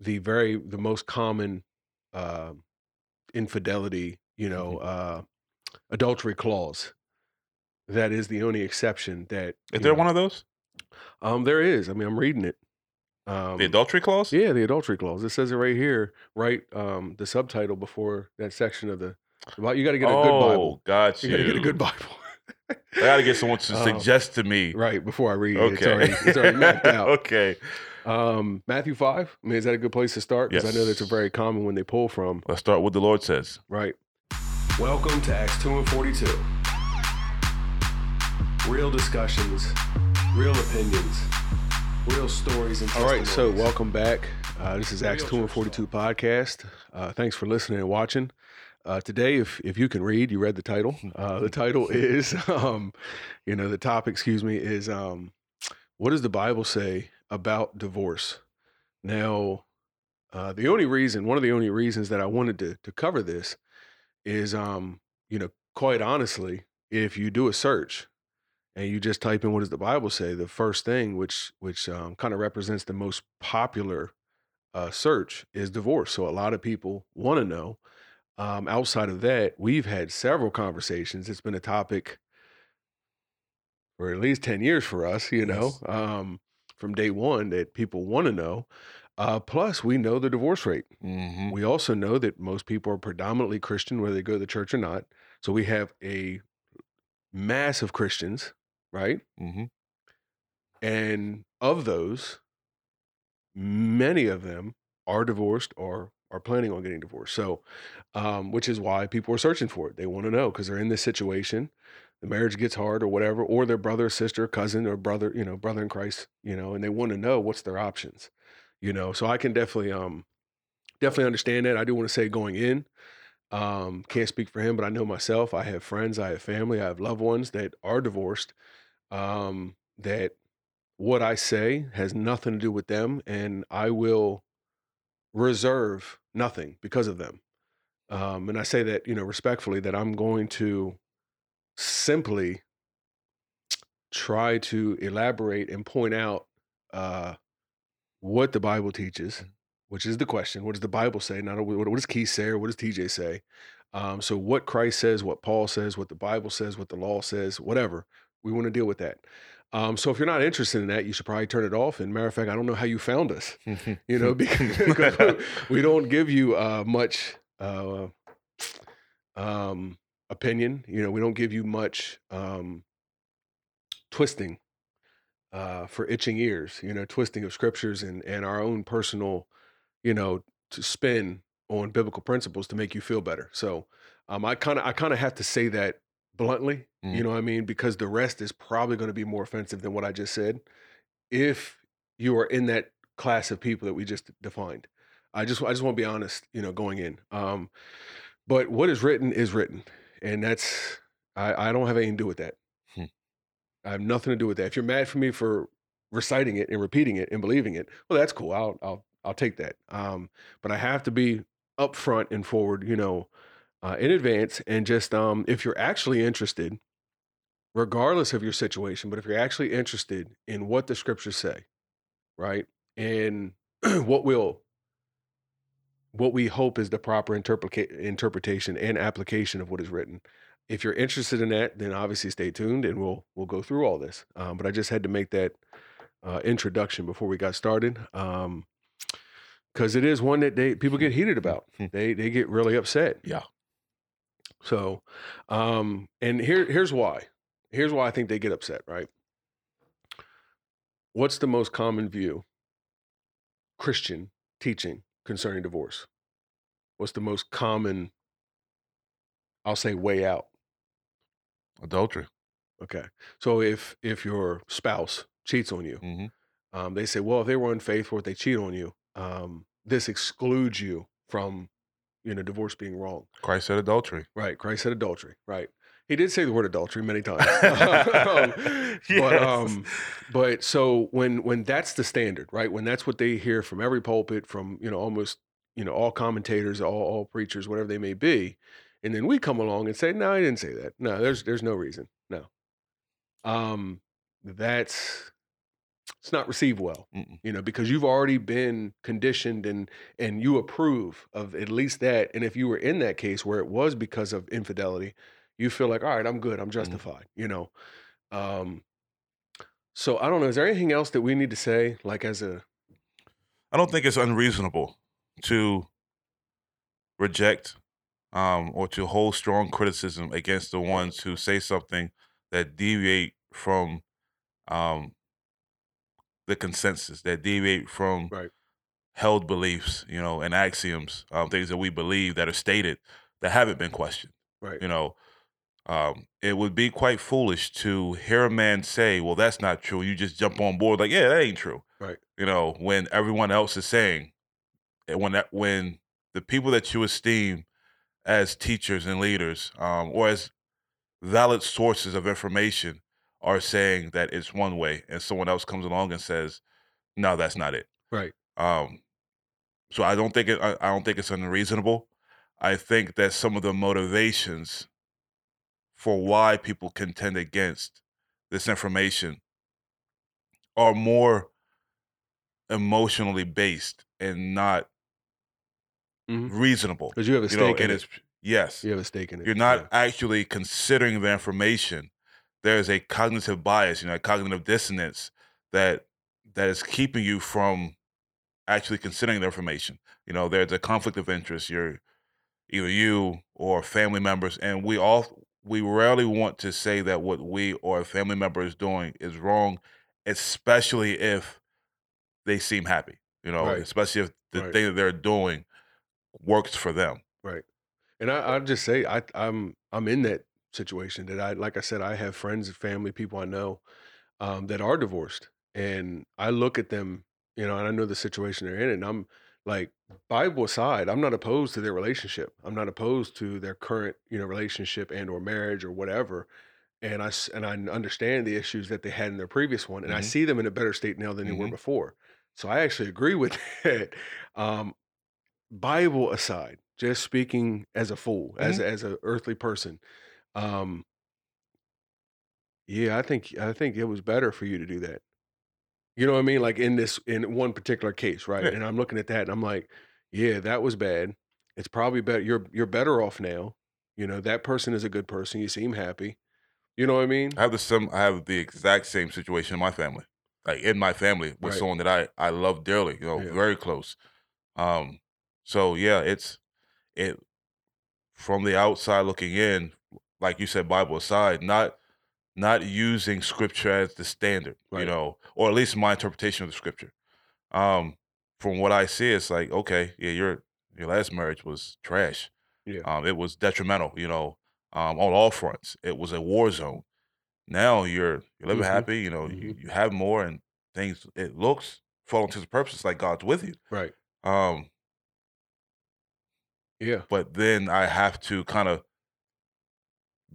the very the most common uh, infidelity, you know, Mm-hmm. uh, adultery clause. That is the only exception that Is there know, one of those? Um, there is. I mean, I'm reading it. Um, The adultery clause? yeah, the adultery clause. It says it right here, right? Um, the subtitle before that section of the. Well, you got to get a oh, good Bible. got You you. got to get a good Bible. I got to get someone to Um, suggest to me. right before I read it. It's Okay. already, it's already mapped out. okay. Um, Matthew five. I mean, is that a good place to start? Because I know that's a very common when they pull from. Let's start with the Lord says. Right. Welcome to Acts two and forty two. Real discussions, real opinions, real stories and. All right, so welcome back. Uh, this is Acts Real two and forty two podcast. Uh, thanks for listening and watching. Uh, today, if if you can read, you read the title. Uh, the title is, um, you know, the topic. Excuse me, is um, what does the Bible say about divorce? Now, uh, the only reason, one of the only reasons that I wanted to to cover this is, um, you know, quite honestly, if you do a search and you just type in what does the Bible say, the first thing, which which um, kind of represents the most popular uh, search, is divorce. So a lot of people want to know. Um, outside of that, we've had several conversations. It's been a topic for at least ten years for us. You know, Yes. um, from day one that people want to know. Uh, plus, we know the divorce rate. Mm-hmm. We also know that most people are predominantly Christian, whether they go to the church or not. So we have a mass of Christians, right? Mm-hmm. And of those, many of them are divorced or are planning on getting divorced. So, um, which is why people are searching for it. They want to know because they're in this situation. The marriage gets hard or whatever, or their brother, sister, cousin, or brother, you know, brother in Christ, you know, and they want to know what's their options, you know. So I can definitely, um, definitely understand that. I do want to say going in, um, can't speak for him, but I know myself. I have friends, I have family, I have loved ones that are divorced. Um, that what I say has nothing to do with them, and I will reserve nothing because of them. Um, and I say that, you know, respectfully, that I'm going to simply try to elaborate and point out uh, what the Bible teaches, which is the question. What does the Bible say? Not what, what does Keith say or what does TJ say? Um, so what Christ says, what Paul says, what the Bible says, what the law says, whatever. We want to deal with that. Um, so if you're not interested in that, you should probably turn it off. And matter of fact, I don't know how you found us. You know, because we don't give you uh, much uh, um, opinion. You know, we don't give you much um, twisting uh, for itching ears. You know, twisting of scriptures and and our own personal, you know, to spin on biblical principles to make you feel better. So um, I kind of I kind of have to say that bluntly. Mm. You know what I mean? Because the rest is probably going to be more offensive than what I just said. If you are in that class of people that we just defined. I just I just want to be honest, you know, going in. Um, but what is written is written, and that's I, I don't have anything to do with that. Hmm. I have nothing to do with that. If you're mad for me for reciting it and repeating it and believing it, well, that's cool. I'll I'll I'll take that. Um, but I have to be upfront and forward, you know, uh, in advance, and just um, if you're actually interested, regardless of your situation, but if you're actually interested in what the scriptures say, right, and what will what we hope is the proper interpreca- interpretation and application of what is written. If you're interested in that, then obviously stay tuned, and we'll we'll go through all this. Um, but I just had to make that uh, introduction before we got started, because it is one that they people get heated about. they they get really upset. Yeah. So, um, and here here's why. Here's why I think they get upset. Right. What's the most common view? Christian teaching concerning divorce. What's the most common? I'll say way out. Adultery. Okay. So if if your spouse cheats on you, Mhm. um, they say, well, if they were unfaithful, if they cheat on you, um, this excludes you from, you know, divorce being wrong. Christ said adultery. Right. Christ said adultery. Right. He did say the word adultery many times. Um, But um, but so when when that's the standard, right? When that's what they hear from every pulpit, from you know almost you know all commentators, all all preachers, whatever they may be, and then we come along and say, no, I didn't say that. No, there's there's no reason. No. Um, that's it's not received well Mm-mm. you know because you've already been conditioned and and you approve of at least that and if you were in that case where it was because of infidelity you feel like all right i'm good i'm justified you know um so i don't know is there anything else that we need to say like as a I don't think it's unreasonable to reject um, or to hold strong criticism against the ones who say something that deviate from um, the consensus, that deviate from Right. held beliefs, you know, and axioms, um, things that we believe that are stated that haven't been questioned. right You know, um, it would be quite foolish to hear a man say, "Well, that's not true." You just jump on board like, "Yeah, that ain't true." Right. You know, when everyone else is saying, and when that when the people that you esteem as teachers and leaders, um, or as valid sources of information, are saying that it's one way, and someone else comes along and says, "No, that's not it." right Um, so I don't think it. I, I don't think it's unreasonable. I think that some of the motivations for why people contend against this information are more emotionally based and not Mhm. reasonable. because you have a You know, stake in it it's yes, you have a stake in it you're not Yeah. actually considering the information. There's a cognitive bias, you know, a cognitive dissonance that that is keeping you from actually considering the information. You know, there's a conflict of interest. You're either you or family members, and we all we rarely want to say that what we or a family member is doing is wrong, especially if they seem happy. You know, Right. especially if the Right. thing that they're doing works for them. Right. And I, I'll just say I, I'm I'm in that situation that I like I said, I have friends and family, people I know um, that are divorced. And I look at them, you know, and I know the situation they're in, and I'm like, Bible aside, I'm not opposed to their relationship. I'm not opposed to their current, you know, relationship and or marriage or whatever. And i and I understand the issues that they had in their previous one, and I Mhm. see them in a better state now than they were Mhm. before. So I actually agree with that. Um, Bible aside, just speaking as a fool, as as a earthly person, um, yeah, I think I think it was better for you to do that. You know what I mean? Like in this in one particular case, right? Yeah. And I'm looking at that and I'm like, yeah, that was bad. It's probably better. You're you're better off now. You know that person is a good person. You seem happy. You know what I mean? I have the some. I have the exact same situation in my family. Like in my family with Right. someone that I I love dearly. You know, Yeah. very close. Um. So yeah, it's it from the outside looking in, like you said, Bible aside, not not using scripture as the standard, you know, or at least my interpretation of the scripture. Um, from what I see, it's like, okay, yeah, your your last marriage was trash. Yeah. Um, it was detrimental, you know, um, on all fronts. It was a war zone. Now you're you're living Mhm. happy, you know, you, Mhm. you have more and things it looks falling to the purpose like God's with you. Right. Um, Yeah. but then I have to kind of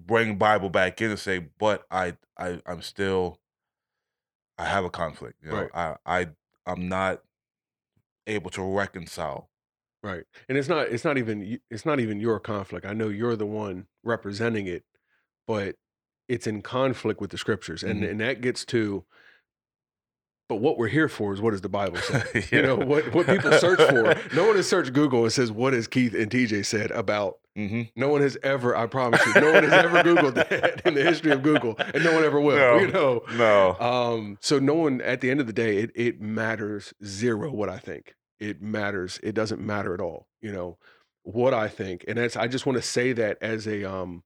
bring Bible back in and say, but I, I I'm still I have a conflict. You know, Right. I I I'm not able to reconcile. Right. And it's not it's not even it's not even your conflict. I know you're the one representing it, but it's in conflict with the scriptures. And Mhm. and that gets to but what we're here for is what does the Bible say? You know, what what people search for. No one has searched Google and says, what has Keith and TJ said about hmm no one has ever, I promise you, no one has ever Googled that in the history of Google, and no one ever will. No. You know. No. Um, so no one at the end of the day, it it matters zero what I think. It matters. It doesn't matter at all, you know, what I think. And that's I just want to say that as a um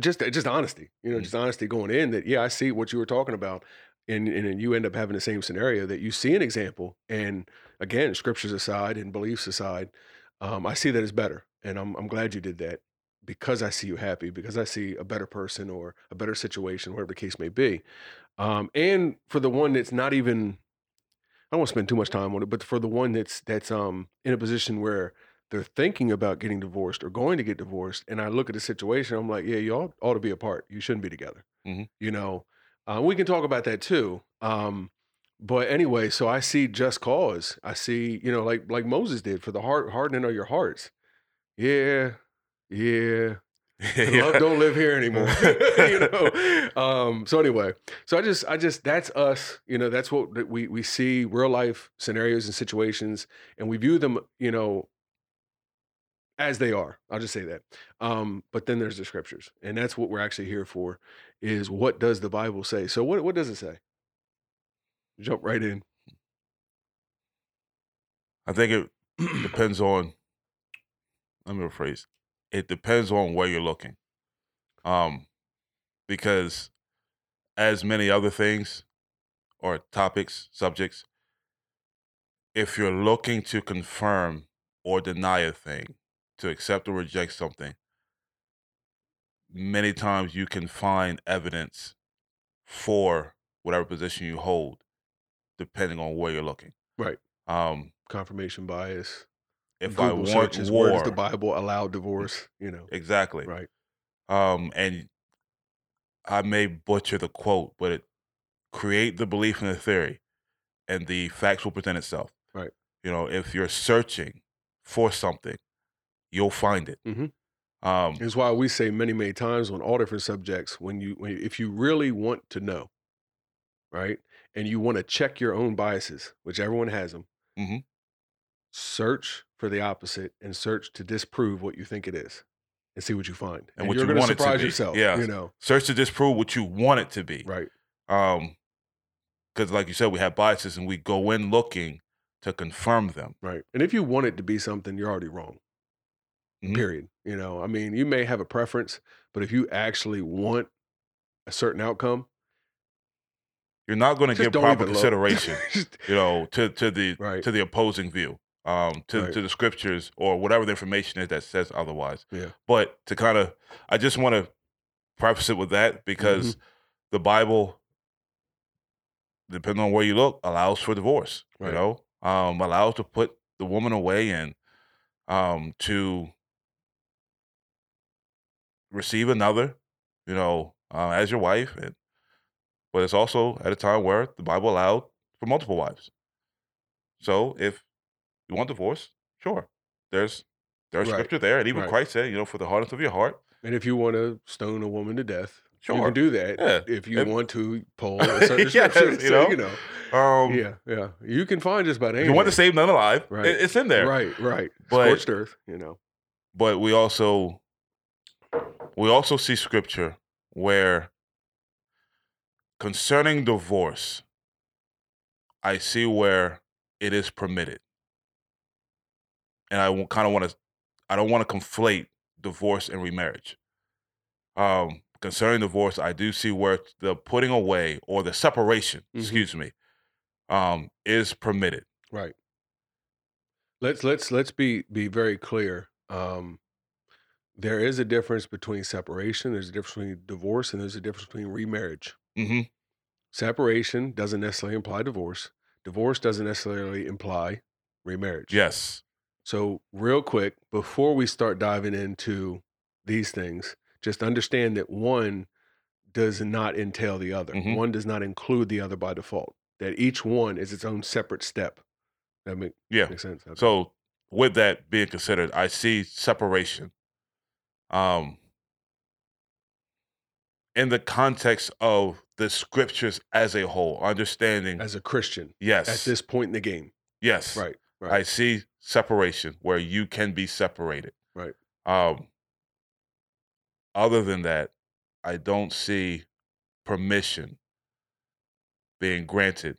just just honesty, you know, Mm. just honesty going in that yeah, I see what you were talking about. And and you end up having the same scenario that you see an example. And again, scriptures aside and beliefs aside, um, I see that as better. And I'm I'm glad you did that because I see you happy, because I see a better person or a better situation, whatever the case may be. Um, and for the one that's not even I don't want to spend too much time on it, but for the one that's that's um in a position where they're thinking about getting divorced or going to get divorced, and I look at the situation, I'm like, yeah, y'all ought to be apart. You shouldn't be together. Mhm. You know, uh, we can talk about that too. Um, but anyway, so I see just cause. I see, you know, like like Moses did for the heart hardening of your hearts. Yeah, yeah. Love don't live here anymore. you know. Um, so anyway, so I just, I just, that's us. You know, that's what we we see real life scenarios and situations, and we view them. You know, as they are. I'll just say that. Um, but then there's the scriptures, and that's what we're actually here for. Is what does the Bible say? So what what does it say? Jump right in. I think it depends on. Let me rephrase. It depends on where you're looking, um, because as many other things or topics, subjects, if you're looking to confirm or deny a thing, to accept or reject something, many times you can find evidence for whatever position you hold, depending on where you're looking. Right. Um, Confirmation bias. if I Google want searches where does the Bible allow divorce? You know. exactly. Right. Um, and I may butcher the quote, but it create the belief in the theory, and the facts will present itself. Right. You know, if you're searching for something, you'll find it. Mhm. Um, It's why we say many, many times on all different subjects when you when if you really want to know, right, and you want to check your own biases, which everyone has them, Mhm. search for the opposite and search to disprove what you think it is, and see what you find. And what you're you it to surprise yourself. Yeah. you know, search to disprove what you want it to be. right, Um, because like you said, we have biases, and we go in looking to confirm them. right. And if you want it to be something, you're already wrong. Mhm. Period. You know, I mean, you may have a preference, but if you actually want a certain outcome, You're not going to give proper consideration, you know, to to the Right. to the opposing view, um, to Right. to the scriptures or whatever the information is that says otherwise. Yeah. But to kind of, I just want to preface it with that because Mm-hmm. the Bible, depending on where you look, allows for divorce. Right. You know, um, allows to put the woman away and um, to receive another, you know, uh, as your wife, and but it's also at a time where the Bible allowed for multiple wives. So if you want divorce, sure, there's there's Right. scripture there, and even Right. Christ said, you know, for the hardness of your heart, And if you want to stone a woman to death, sure. you can do that. Yeah. If you want to pull a certain Yes, scripture, you so, know. you know, um, yeah, yeah, you can find just about if anything. you want to save none alive, Right. it- it's in there. right, right, But- scorched earth, you know, But we also we also see scripture where concerning divorce, I see where it is permitted. And I kind of want to, I don't want to conflate divorce and remarriage. Um, concerning divorce, I do see where the putting away or the separation, Mhm. excuse me, um, is permitted. right. Let's let's let's be be very clear. Um, there is a difference between separation. There's a difference between divorce, and there's a difference between remarriage. Hmm Separation doesn't necessarily imply divorce. Divorce doesn't necessarily imply remarriage. Yes. So, real quick, before we start diving into these things, just understand that one does not entail the other. Mhm. One does not include the other by default. That each one is its own separate step. That make, Yeah. makes sense. Okay. So with that being considered, I see separation. Um in the context of the scriptures as a whole, understanding as a Christian yes. at this point in the game, yes. right? Right. I see separation where you can be separated. Right. Um other than that, I don't see permission being granted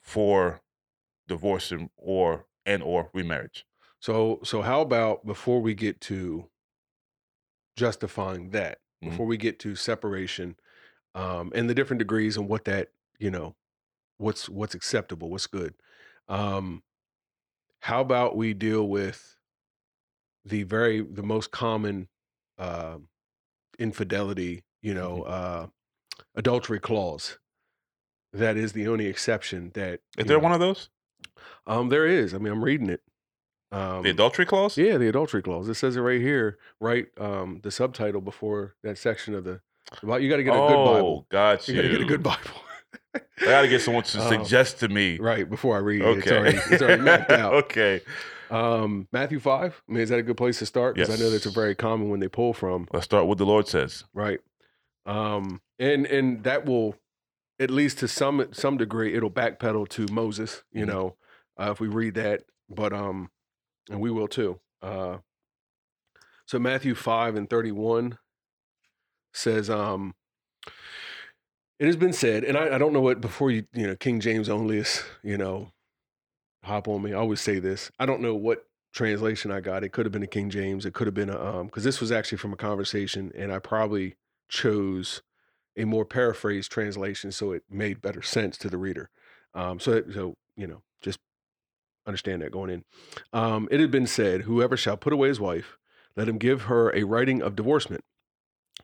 for divorce and or and or remarriage. So, so how about before we get to justifying that, Mhm. before we get to separation, um, and the different degrees and what that you know, what's what's acceptable, what's good. Um, how about we deal with the very the most common uh, infidelity, you know, uh, adultery clause. That is the only exception that Is there know, one of those? Um, there is. I mean, I'm reading it. Um, The adultery clause? yeah, the adultery clause. It says it right here, right? Um, the subtitle before that section of the you got to get a oh, good Bible. got You you. got to get a good Bible. I got to get someone to Um, suggest to me. right before I read it. It's Okay. already, it's already mapped out. okay. Um, Matthew five. I mean, is that a good place to start? Because I know that's a very common one they pull from. Let's start with the Lord says. right um and and that will at least to some some degree it'll backpedal to moses you Mhm. know uh, if we read that but um and we will too uh so matthew 5 and 31 says um it has been said and i, I don't know what before you you know king james only is you know hop on me i always say this i don't know what translation i got it could have been a king james it could have been a um because this was actually from a conversation and i probably chose a more paraphrased translation so it made better sense to the reader. Um, so, so you know, just understand that going in. Um, it had been said, "Whoever shall put away his wife, let him give her a writing of divorcement."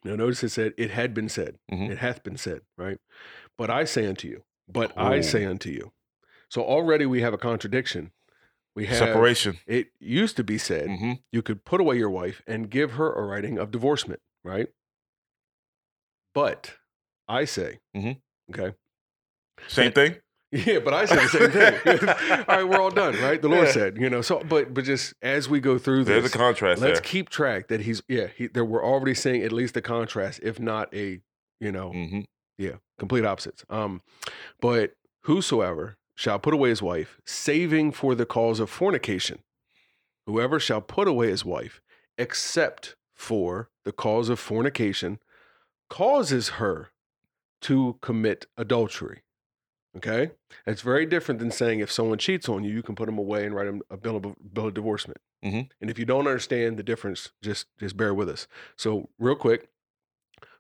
Now, notice it said, "It had been said, Mhm. it hath been said." Right? But I say unto you, but I say unto you. So already we have a contradiction. We have Separation. It used to be said hmm you could put away your wife and give her a writing of divorcement, right? But I say, Mhm. okay, Same thing. Yeah, but I said the same thing. all right, we're all done, right? The Lord Yeah. said, you know. So, but but just as we go through There's this, a contrast let's there. keep track that he's yeah. He, there we're already seeing at least the contrast, if not a you know hmm yeah complete opposites. Um, but whosoever shall put away his wife, saving for the cause of fornication, whoever shall put away his wife, except for the cause of fornication, causes her to commit adultery. Okay, it's very different than saying if someone cheats on you, you can put them away and write them a bill of bill of divorcement. Mhm. And if you don't understand the difference, just just bear with us. So, real quick,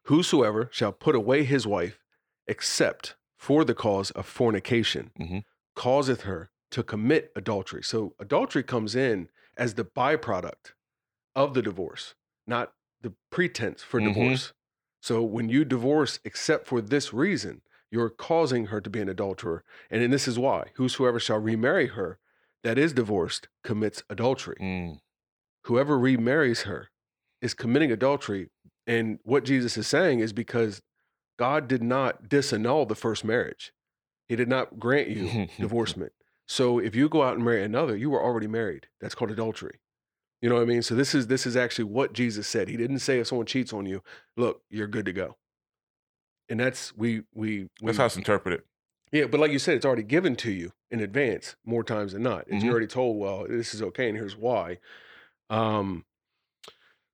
whosoever shall put away his wife, except for the cause of fornication, Mhm. causeth her to commit adultery. So, adultery comes in as the byproduct of the divorce, not the pretense for Mhm. divorce. So, when you divorce, except for this reason, you're causing her to be an adulterer. And then this is why whosoever shall remarry her that is divorced commits adultery Mm. whoever remarries her is committing adultery. And what Jesus is saying is because God did not disannul the first marriage, He did not grant you divorcement. So if you go out and marry another, you were already married. That's called adultery. You know what I mean? So this is this is actually what Jesus said. He didn't say if someone cheats on you, look, you're good to go. And that's we we, we That's how it's interpreted. yeah, but like you said, it's already given to you in advance more times than not. It's Mhm. You're already told, well, this is okay, and here's why. Um,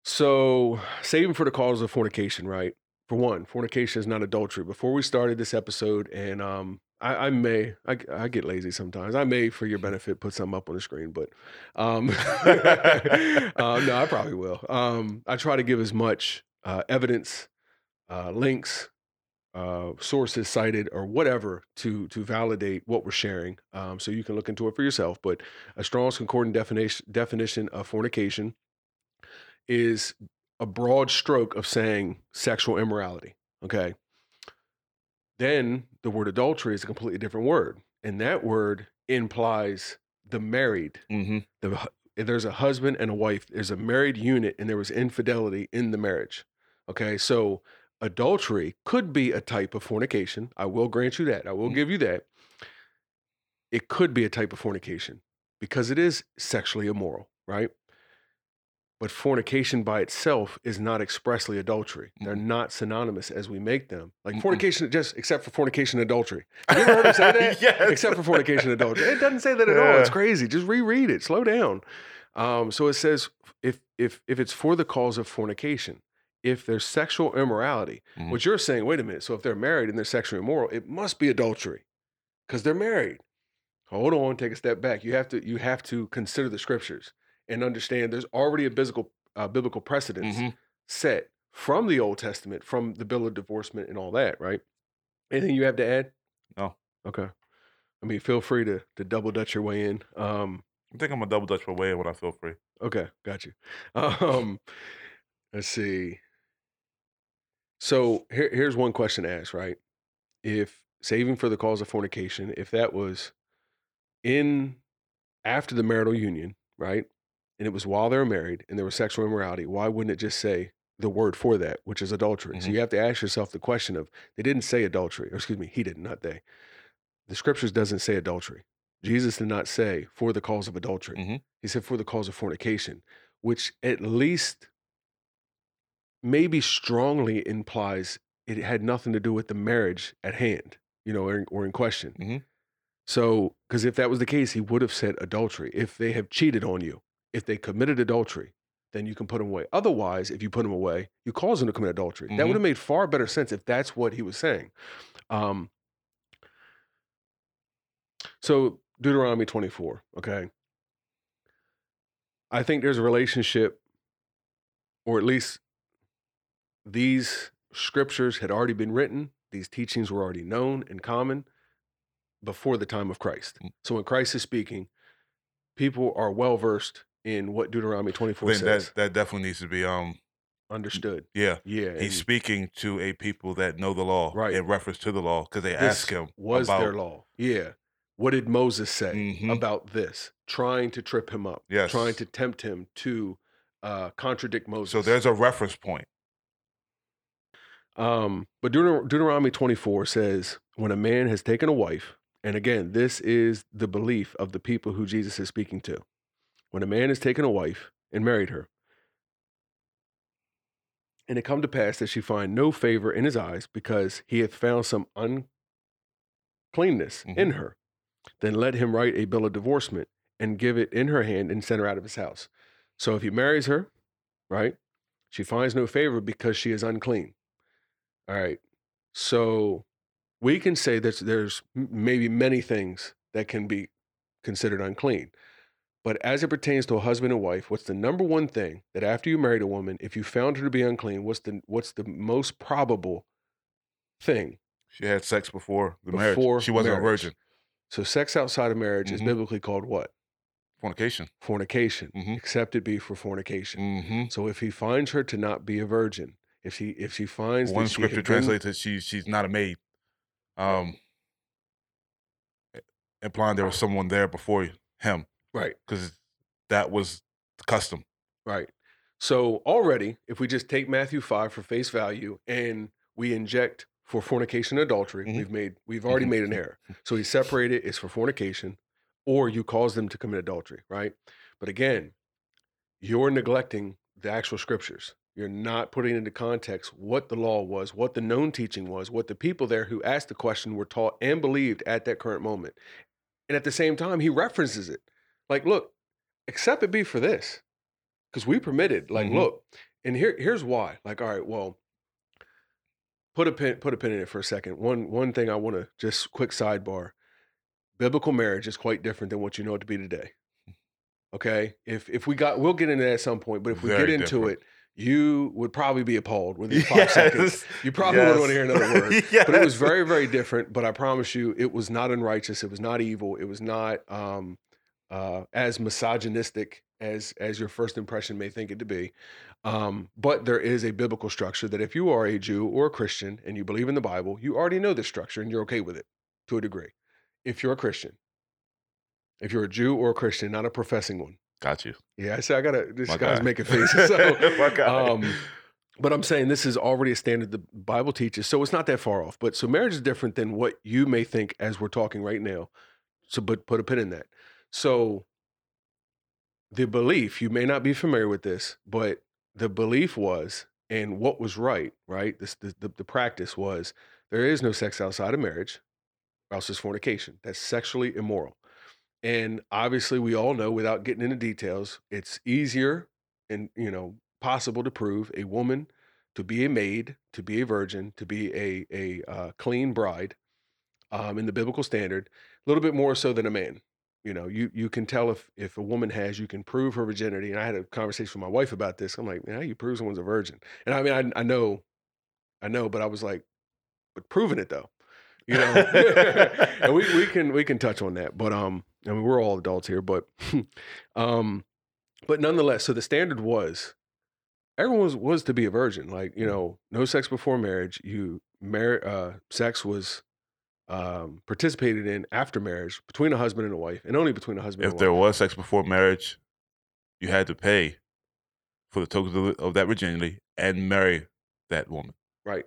so saving for the cause of fornication, right? For one, fornication is not adultery. Before we started this episode, and um, I, I may, I, I get lazy sometimes. I may, for your benefit, put something up on the screen, but um, uh, no, I probably will. Um, I try to give as much uh, evidence, uh, links, uh, sources cited or whatever to to validate what we're sharing. Um, so you can look into it for yourself. But a Strong's concordant definition definition of fornication is a broad stroke of saying sexual immorality. Okay. Then the word adultery is a completely different word, and that word implies the married. hmm The there's a husband and a wife. There's a married unit, and there was infidelity in the marriage. Okay, so adultery could be a type of fornication. I will grant you that. I will Mhm. give you that. It could be a type of fornication because it is sexually immoral, right? But fornication by itself is not expressly adultery. They're not synonymous as we make them. Like fornication, just except for fornication and adultery. Have you ever heard him say that? yes. except for fornication and adultery. It doesn't say that at all. It's crazy. Just reread it. Slow down. Um, so it says if if if it's for the cause of fornication, if there's sexual immorality, Mhm. what you're saying, wait a minute. So if they're married and they're sexually immoral, it must be adultery because they're married. Hold on, take a step back. You have to you have to consider the scriptures and understand there's already a biblical uh, biblical precedence Mhm. set from the Old Testament, from the bill of divorcement and all that, right? Anything you have to add? No. Okay. I mean, feel free to to double dutch your way in. Um, I think I'm a double dutch away when I feel free. okay, got you. Um, let's see. So here, here's one question to ask, right? If saving for the cause of fornication, if that was in after the marital union, right? And it was while they were married and there was sexual immorality, why wouldn't it just say the word for that, which is adultery? So Mhm. you have to ask yourself the question of they didn't say adultery, or excuse me, he did not they. The scriptures doesn't say adultery. Jesus did not say for the cause of adultery. Mhm. He said for the cause of fornication, which at least maybe strongly implies it had nothing to do with the marriage at hand, you know, or, or in question. Mhm. So, because if that was the case, he would have said adultery. If they have cheated on you, if they committed adultery, then you can put them away. Otherwise, if you put them away, you cause them to commit adultery. That Mhm. would have made far better sense if that's what he was saying. Um, so Deuteronomy 24, okay. I think there's a relationship, or at least these scriptures had already been written, these teachings were already known and common before the time of Christ. Mm. So when Christ is speaking, people are well versed in what Deuteronomy 24 Then says. that that definitely needs to be um Understood. yeah. Yeah. and He's speaking to a people that know the law Right. in reference to the law because they ask him was about their law. Yeah. What did Moses say Mhm. about this? Trying to trip him up. Trying to tempt him to uh, contradict Moses. So there's a reference point. Um, but Deuter- Deuteronomy 24 says, when a man has taken a wife, and again, this is the belief of the people who Jesus is speaking to. When a man has taken a wife and married her, and it come to pass that she find no favor in his eyes because he hath found some uncleanness in her, then let him write a bill of divorcement and give it in her hand and send her out of his house. So if he marries her, right, she finds no favor because she is unclean. All right. So we can say that there's maybe many things that can be considered unclean. But as it pertains to a husband and wife, what's the number one thing that after you married a woman, if you found her to be unclean, what's the what's the most probable thing? She had sex before the Before marriage. She wasn't marriage. a virgin. So sex outside of marriage is Mhm. biblically called what? Fornication. Fornication. Mhm. Except it be for fornication. Mm-hmm. So if he finds her to not be a virgin, if she if she finds One scripture translates that she she's not a maid. Um implying there was someone there before him right, because that was the custom. Right. So already, if we just take Matthew five for face value and we inject for fornication and adultery, Mhm. we've made we've already made an error. So he separated it's for fornication, or you cause them to commit adultery, right? But again, you're neglecting the actual scriptures. You're not putting into context what the law was, what the known teaching was, what the people there who asked the question were taught and believed at that current moment. And at the same time, he references it. Like, look, except it be for this. Because we permitted, like, Mhm. look, and here here's why. Like, all right, well, put a pin put a pin in it for a second. One one thing I want to just quick sidebar. Biblical marriage is quite different than what you know it to be today. Okay? If if we got we'll get into that at some point, but if we Very get into different. it, you would probably be appalled within five seconds. You probably wouldn't want to hear another word. But it was very, very different. But I promise you, it was not unrighteous. It was not evil. It was not um, uh, as misogynistic as as your first impression may think it to be. Um, but there is a biblical structure that if you are a Jew or a Christian and you believe in the Bible, you already know this structure and you're okay with it to a degree. If you're a Christian, if you're a Jew or a Christian, not a professing one. Got you. Yeah, I say I gotta. This My guy's guy. making faces. So, um, but I'm saying this is already a standard the Bible teaches, so it's not that far off. But so marriage is different than what you may think as we're talking right now. So, but put a pin in that. So, the belief you may not be familiar with this, but the belief was, and what was right, right? This the, the, the practice was there is no sex outside of marriage, or else it's fornication. That's sexually immoral. And obviously, we all know, without getting into details, it's easier and you know possible to prove a woman to be a maid, to be a virgin, to be a a uh, clean bride um, in the biblical standard, a little bit more so than a man. You know, you you can tell if if a woman has, you can prove her virginity. And I had a conversation with my wife about this. I'm like, how you prove someone's a virgin? And I mean, I, I know, I know, but I was like, but proving it though, you know. and we we can we can touch on that, but um, I mean, we're all adults here, but um, but nonetheless, so the standard was everyone was was to be a virgin. Like you know, no sex before marriage. You marry. Uh, sex was um, participated in after marriage between a husband and a wife, and only between a husband if and a there wife. was sex before marriage, you had to pay for the token of- of that virginity and marry that woman. Right.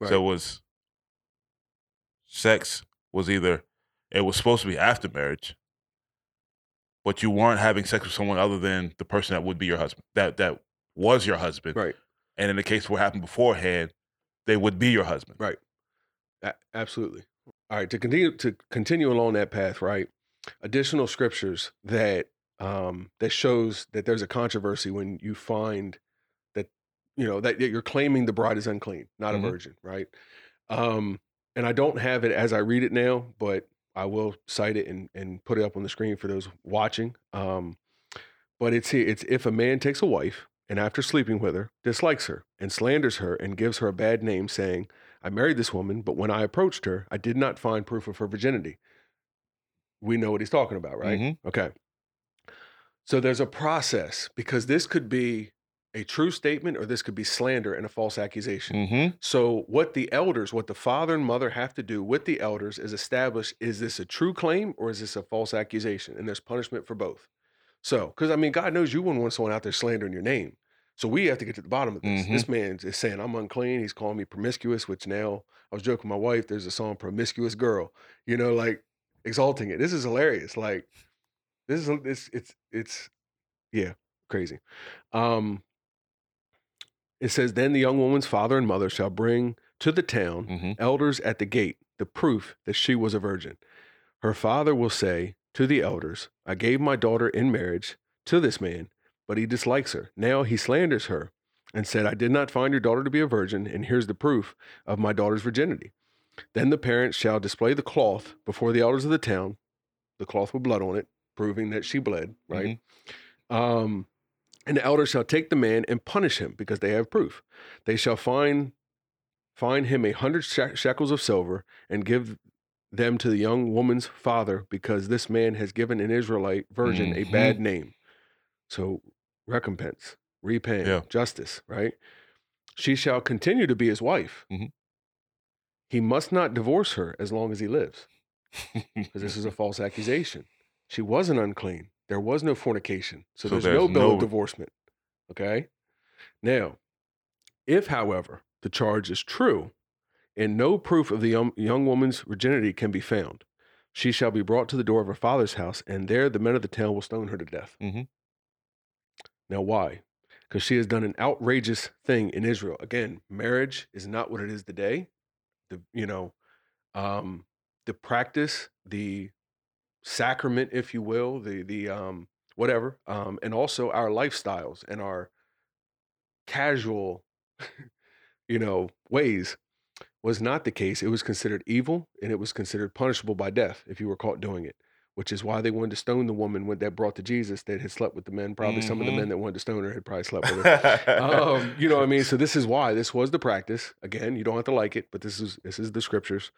Right. So it was sex was either it was supposed to be after marriage, but you weren't having sex with someone other than the person that would be your husband, that that was your husband, Right. and in the case what happened beforehand, they would be your husband. Right. A- absolutely. All right. To continue to continue along that path, right? Additional scriptures that um, that shows that there's a controversy when you find that you know that, you're claiming the bride is unclean, not Mhm. a virgin, right? Um, and I don't have it as I read it now, but I will cite it and, and put it up on the screen for those watching. Um, but it's. It's if a man takes a wife and after sleeping with her dislikes her and slanders her and gives her a bad name, saying, "I married this woman, but when I approached her, I did not find proof of her virginity." We know what he's talking about, right? Mhm. Okay. So there's a process because this could be a true statement or this could be slander and a false accusation. Mm-hmm. So, what the elders, what the father and mother have to do with the elders is establish is this a true claim or is this a false accusation? And there's punishment for both. So, because I mean, God knows you wouldn't want someone out there slandering your name. So, we have to get to the bottom of this. Mhm. This man is saying, I'm unclean. He's calling me promiscuous, which now I was joking with my wife. There's a song, Promiscuous Girl, you know, like exalting it. This is hilarious. Like, this is, it's, it's, it's, yeah, crazy. Um, it says, Then the young woman's father and mother shall bring to the town Mm-hmm. elders at the gate the proof that she was a virgin. Her father will say to the elders, I gave my daughter in marriage to this man, but he dislikes her. Now he slanders her and said, I did not find your daughter to be a virgin, and here's the proof of my daughter's virginity. Then the parents shall display the cloth before the elders of the town, the cloth with blood on it, proving that she bled, right? Um, and the elders shall take the man and punish him because they have proof. They shall fine fine him a hundred shekels of silver and give them to the young woman's father because this man has given an Israelite virgin a bad name. So recompense, repaying, Yeah. justice, right? She shall continue to be his wife. Mhm. He must not divorce her as long as he lives because this is a false accusation. She wasn't unclean. There was no fornication. So, So there's, there's no bill no- of divorcement. Okay. Now, if, however, the charge is true and no proof of the young, young woman's virginity can be found, she shall be brought to the door of her father's house, and there the men of the town will stone her to death. Mm-hmm. Now, why? Because she has done an outrageous thing in Israel. Again, marriage is not what it is today. The you know, um, the practice, the sacrament, if you will, the the um, whatever, um, and also our lifestyles and our casual, you know, ways was not the case. It was considered evil and it was considered punishable by death if you were caught doing it. Which is why they wanted to stone the woman when that brought to Jesus that had slept with the men. Probably some of the Mhm. men that wanted to stone her had probably slept with her um, you know what I mean? So this is why this was the practice. Again, you don't have to like it, but this is this is the scriptures.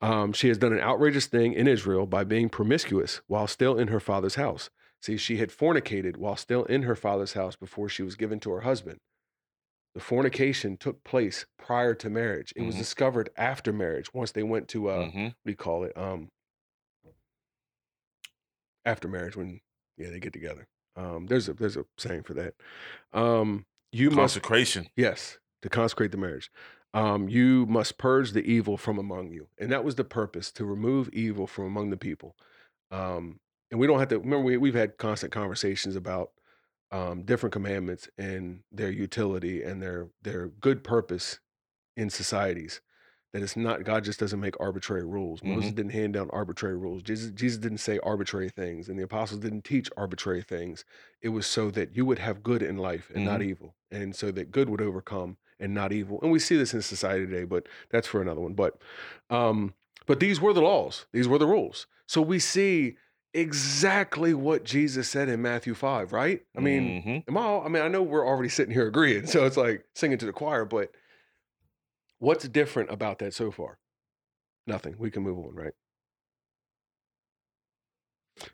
Um, she has done an outrageous thing in Israel by being promiscuous while still in her father's house. See, she had fornicated while still in her father's house before she was given to her husband. The fornication took place prior to marriage. It was Mhm. discovered after marriage. Once they went to uh, Mhm. what do you call it? Um, after marriage, when yeah they get together. Um, there's a there's a saying for that. Um, you must Consecration. Yes, to consecrate the marriage. Um, you must purge the evil from among you. And that was the purpose to remove evil from among the people. Um, and we don't have to remember, we, we've had constant conversations about um, different commandments and their utility and their, their good purpose in societies. That it's not, God just doesn't make arbitrary rules. Moses didn't hand down arbitrary rules. Jesus, Jesus didn't say arbitrary things, and the apostles didn't teach arbitrary things. It was so that you would have good in life and not evil, and so that good would overcome and not evil. And we see this in society today, but that's for another one. But um, but these were the laws, these were the rules. So we see exactly what Jesus said in Matthew 5, right? I mean, Mhm. am I, all- I mean, I know we're already sitting here agreeing, so it's like singing to the choir, but what's different about that so far? Nothing. We can move on, right?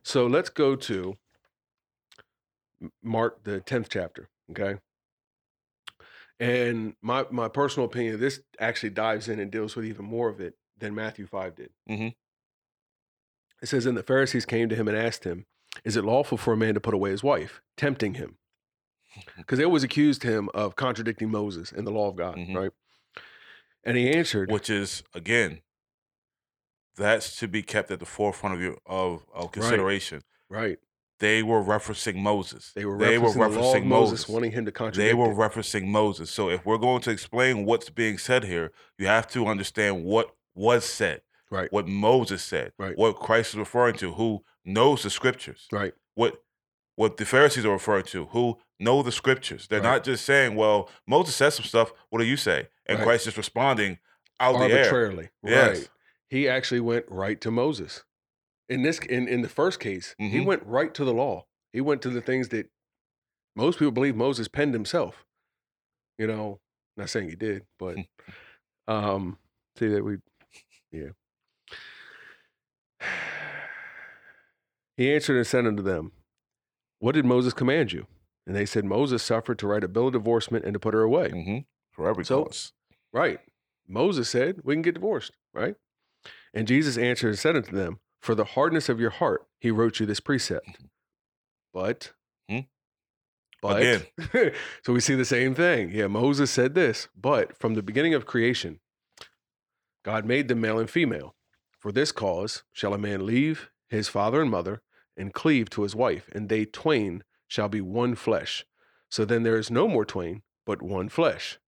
So let's go to Mark, the 10th chapter, okay? And my my personal opinion, this actually dives in and deals with even more of it than Matthew 5 did. Mhm. It says, And the Pharisees came to him and asked him, Is it lawful for a man to put away his wife? Tempting him. Because they always accused him of contradicting Moses and the law of God, Mhm. right? And he answered, which is again that's to be kept at the forefront of your of, of consideration. Right. They were referencing Moses. They were They were referencing, the Moses, Moses. wanting him to contradict. They were it. referencing Moses. So if we're going to explain what's being said here, you have to understand what was said, right. what Moses said, Right. what Christ is referring to, who knows the scriptures, Right. what what the Pharisees are referring to, who know the scriptures. They're Right. not just saying, "Well, Moses said some stuff. What do you say?" And Right. Christ is responding out the air. Arbitrarily. Yes. Right. He actually went right to Moses. In this in, in the first case, he Mhm. went right to the law. He went to the things that most people believe Moses penned himself. You know, not saying he did, but um see that we yeah. He answered and said unto them, What did Moses command you? And they said, Moses suffered to write a bill of divorcement and to put her away. hmm For every So- cause. Right. Moses said, We can get divorced, right? And Jesus answered and said unto them, For the hardness of your heart, he wrote you this precept. But, Hmm? but, Again. so we see the same thing. Yeah, Moses said this, but from the beginning of creation, God made them male and female. For this cause shall a man leave his father and mother and cleave to his wife, and they twain shall be one flesh. So then there is no more twain, but one flesh.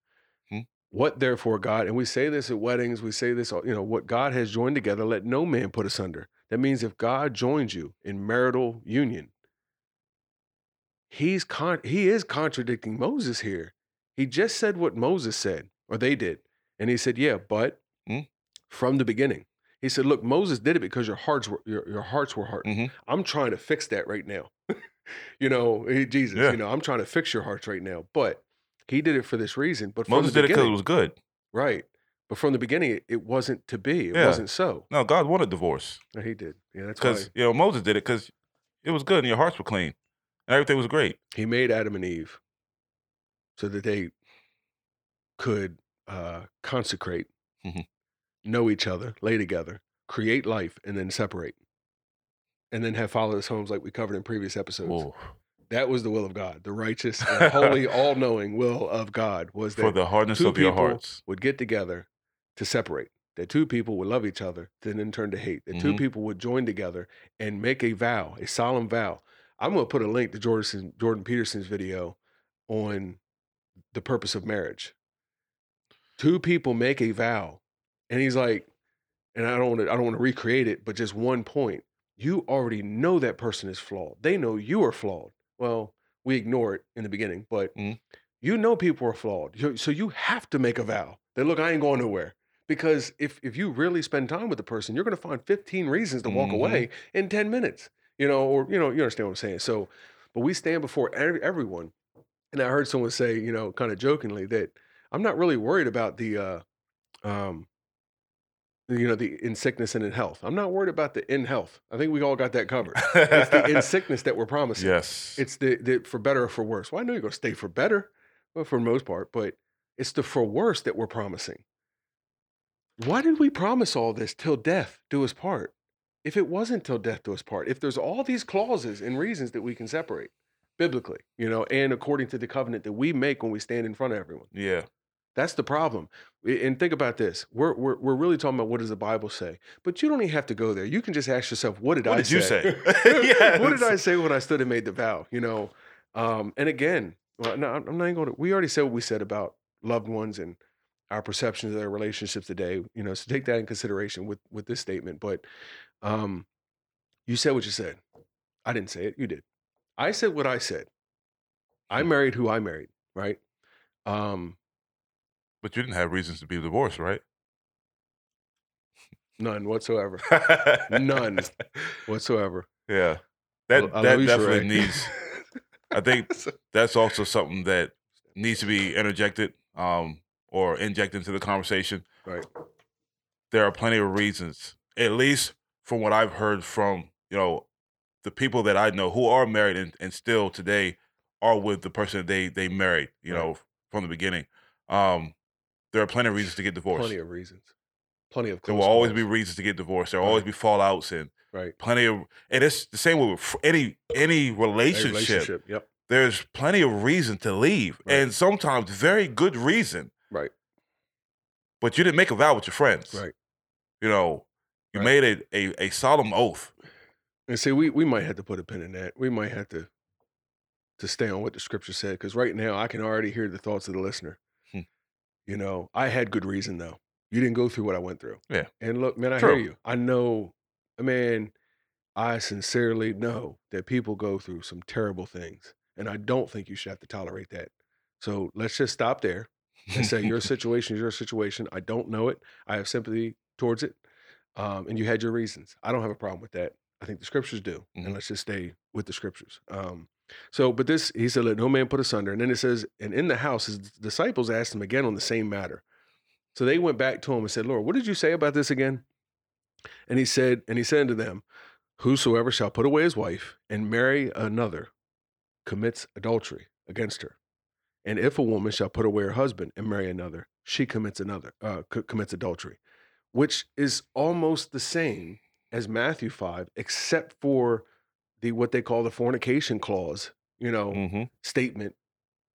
What therefore God, and we say this at weddings, we say this, you know, what God has joined together, let no man put asunder. That means if God joins you in marital union, he's con- he is contradicting Moses here. He just said what Moses said, or they did. And he said, Yeah, but Hmm. from the beginning. He said, Look, Moses did it because your hearts were your, your hearts were hardened. Mhm. I'm trying to fix that right now. you know, Jesus, Yeah. you know, I'm trying to fix your hearts right now. But he did it for this reason. But from Moses did it because it was good. right. But from the beginning, it, it wasn't to be. It Yeah. wasn't so. No, God wanted divorce No, he did. Yeah, that's because you know Moses did it because it was good and your hearts were clean and everything was great. he made Adam and Eve so that they could uh, consecrate, Mhm. know each other, lay together, create life, and then separate. And then have fatherless homes like we covered in previous episodes. Whoa. That was the will of God. The righteous and holy, all knowing will of God was that For the hardness two of your people hearts. would get together to separate. That two people would love each other, then turn to hate. That two Mhm. people would join together and make a vow, a solemn vow. I'm going to put a link to Jordan, Jordan Peterson's video on the purpose of marriage. Two people make a vow, and he's like, and I don't want to, I don't want to recreate it, but just one point. You already know that person is flawed. They know you are flawed. Well, we ignore it in the beginning, but Mhm. you know people are flawed. So you have to make a vow that look, I ain't going nowhere. Because if if you really spend time with the person, you're going to find 15 reasons to walk Mhm. away in 10 minutes. You know, or you know, you understand what I'm saying. So, but we stand before every, everyone, and I heard someone say, you know, kind of jokingly that I'm not really worried about the, uh, um, you know, the in sickness and in health. I'm not worried about the in health. I think we all got that covered. It's the in sickness that we're promising. yes. It's the, the for better or for worse. Well, I know you're going to stay for better, well, for the most part, but it's the for worse that we're promising. Why did we promise all this till death do us part? If it wasn't till death do us part, if there's all these clauses and reasons that we can separate biblically, you know, and according to the covenant that we make when we stand in front of everyone, yeah. That's the problem. And think about this: we're we're, we're really talking about what does the Bible say, but you don't even have to go there. You can just ask yourself, what did I? What I did you say? say? What did I say when I stood and made the vow? You know, um, and again, well, no, I'm not even going to. We already said what we said about loved ones and our perceptions of their relationships today. You know, so take that in consideration with with this statement. But um, you said what you said. I didn't say it. You did. I said what I said. I Hmm. married who I married. Right. Um, But you didn't have reasons to be divorced, right? none whatsoever. None. Whatsoever. Yeah. That that definitely needs I think that's also something that needs to be interjected um, or injected into the conversation. right. There are plenty of reasons, at least from what I've heard from you know the people that I know who are married and, and still today are with the person that they they married. You Right. know from the beginning. Um, there are plenty of reasons to get divorced. Plenty of reasons. Plenty of. there will always be reasons to get divorced. There will always be fallouts and right. plenty of and it's the same with any any relationship. relationship. Yep. There's plenty of reason to leave, Right. and sometimes very good reason. Right. But you didn't make a vow with your friends. Right. You know, You Right. made a, a a solemn oath. And see, we we might have to put a pin in that. We might have to to stay on what the scripture said because right now I can already hear the thoughts of the listener. You know, I had good reason though. You didn't go through what I went through. Yeah. And look, man, I True. hear you. I know, man, I sincerely know that people go through some terrible things, and I don't think you should have to tolerate that. So let's just stop there and say your situation is your situation. I don't know it. I have sympathy towards it, um, and you had your reasons. I don't have a problem with that. I think the scriptures do, Mhm. and let's just stay with the scriptures. Um, so, but this, he said, "Let no man put asunder." And then it says, "And in the house, his disciples asked him again on the same matter." So they went back to him and said, "Lord, what did you say about this again?" And he said, and he said unto them, "Whosoever shall put away his wife and marry another commits adultery against her." And if a woman shall put away her husband and marry another, she commits another uh, co- commits adultery, which is almost the same as Matthew five, except for the what they call the fornication clause. You know, hmm statement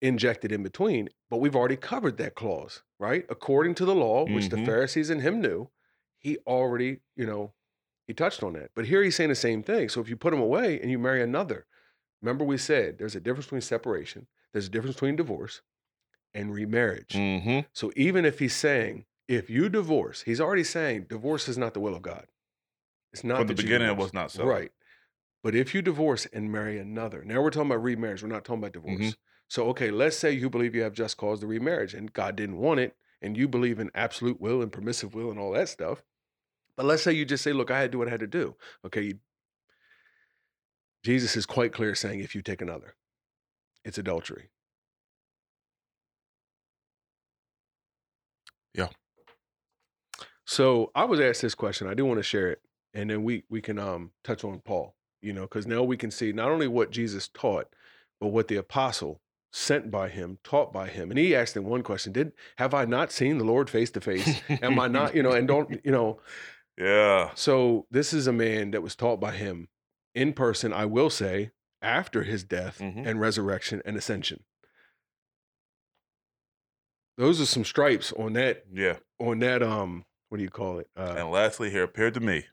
injected in between. But we've already covered that clause, right? According to the law, which the Mhm. Pharisees and him knew, he already, you know, he touched on that. But here he's saying the same thing. So if you put him away and you marry another, remember we said there's a difference between separation, there's a difference between divorce and remarriage. hmm So even if he's saying, if you divorce, he's already saying divorce is not the will of God. It's not From the beginning, it was not so. Right. But if you divorce and marry another, now we're talking about remarriage. We're not talking about divorce. Mhm. So, okay, let's say you believe you have just cause to remarriage and God didn't want it, and you believe in absolute will and permissive will and all that stuff. But let's say you just say, look, I had to do what I had to do. Okay. Jesus is quite clear saying, if you take another, it's adultery. Yeah. So I was asked this question. I do want to share it, and then we we can um touch on Paul. You know, because now we can see not only what Jesus taught, but what the apostle sent by him, taught by him. And he asked him one question: Did have I not seen the Lord face to face? Am I not? You know, and don't you know? Yeah. So this is a man that was taught by him in person. I will say after his death Mhm. and resurrection and ascension. Those are some stripes on that Yeah. on that um what do you call it uh And lastly, here appeared to me.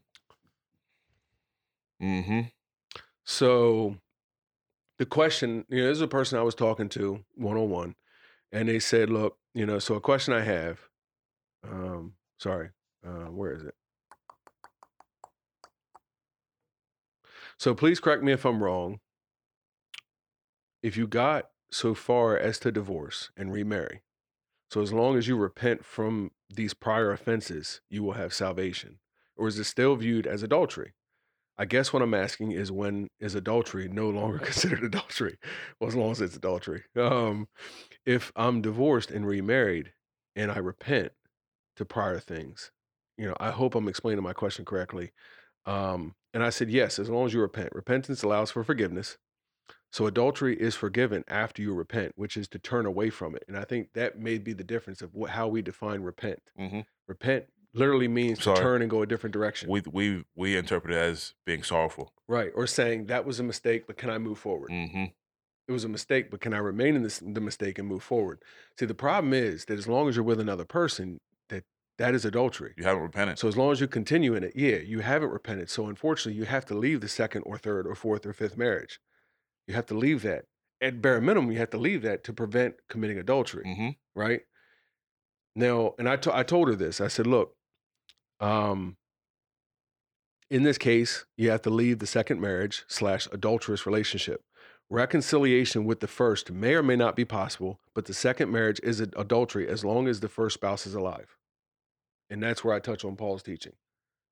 hmm so the question you know there's a person i was talking to one-on-one and they said look you know so a question i have um sorry uh where is it? So please correct me if i'm wrong. If you got so far as to divorce and remarry so as long as you repent from these prior offenses you will have salvation or is it still viewed as adultery I guess what I'm asking is when is adultery no longer considered adultery? Well, as long as it's adultery. Um, if I'm divorced and remarried and I repent to prior things, you know, I hope I'm explaining my question correctly. Um, and I said, yes, as long as you repent. Repentance allows for forgiveness. So adultery is forgiven after you repent, which is to turn away from it. And I think that may be the difference of what, how we define repent. hmm Repent literally means Sorry. to turn and go a different direction. We we we interpret it as being sorrowful. Right. Or saying that was a mistake, but can I move forward? hmm It was a mistake, but can I remain in this the mistake and move forward? See, the problem is that as long as you're with another person, that that is adultery. You haven't repented. So as long as you continue in it, yeah, you haven't repented. So unfortunately, you have to leave the second or third or fourth or fifth marriage. You have to leave that. At bare minimum, you have to leave that to prevent committing adultery hmm right? Now, and I I told her this. I said, look, um, in this case, you have to leave the second marriage slash adulterous relationship. Reconciliation with the first may or may not be possible, but the second marriage is ad- adultery as long as the first spouse is alive. And that's where I touch on Paul's teaching,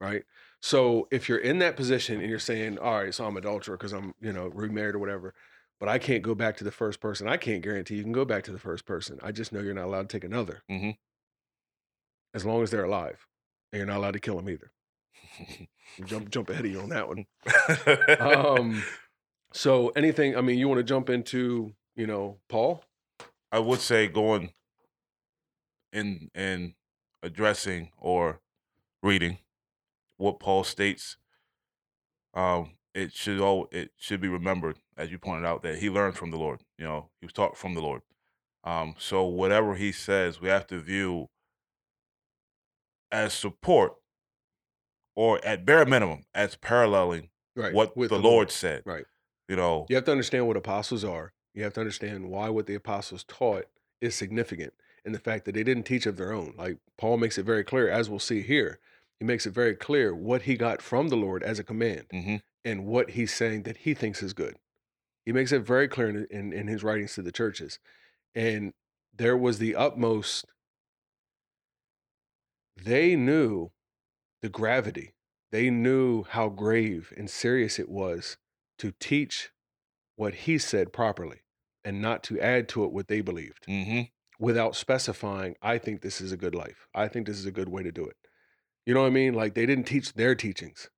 right? So if you're in that position and you're saying, all right, so I'm adulterer because I'm, you know, remarried or whatever, but I can't go back to the first person. I can't guarantee you can go back to the first person. I just know you're not allowed to take another Mhm. as long as they're alive. And you're not allowed to kill him either. Jump jump ahead of you on that one. Um, so anything, I mean, you want to jump into, you know, Paul? I would say going in in addressing or reading what Paul states, um, it should all it should be remembered, as you pointed out, that he learned from the Lord. You know, he was taught from the Lord. Um, so whatever he says, we have to view as support or at bare minimum, as paralleling right what with the, Lord, said. right. You know, you have to understand what apostles are. You have to understand why what the apostles taught is significant and the fact that they didn't teach of their own. Like paul makes it very clear as we'll see here he makes it very clear what he got from the lord as a command Mhm. and what he's saying that he thinks is good. He makes it very clear in, in, in his writings to the churches. And there was the utmost they knew the gravity. They knew how grave and serious it was to teach what he said properly and not to add to it what they believed hmm without specifying i think this is a good life. I think this is a good way to do it. You know what i mean? Like they didn't teach their teachings.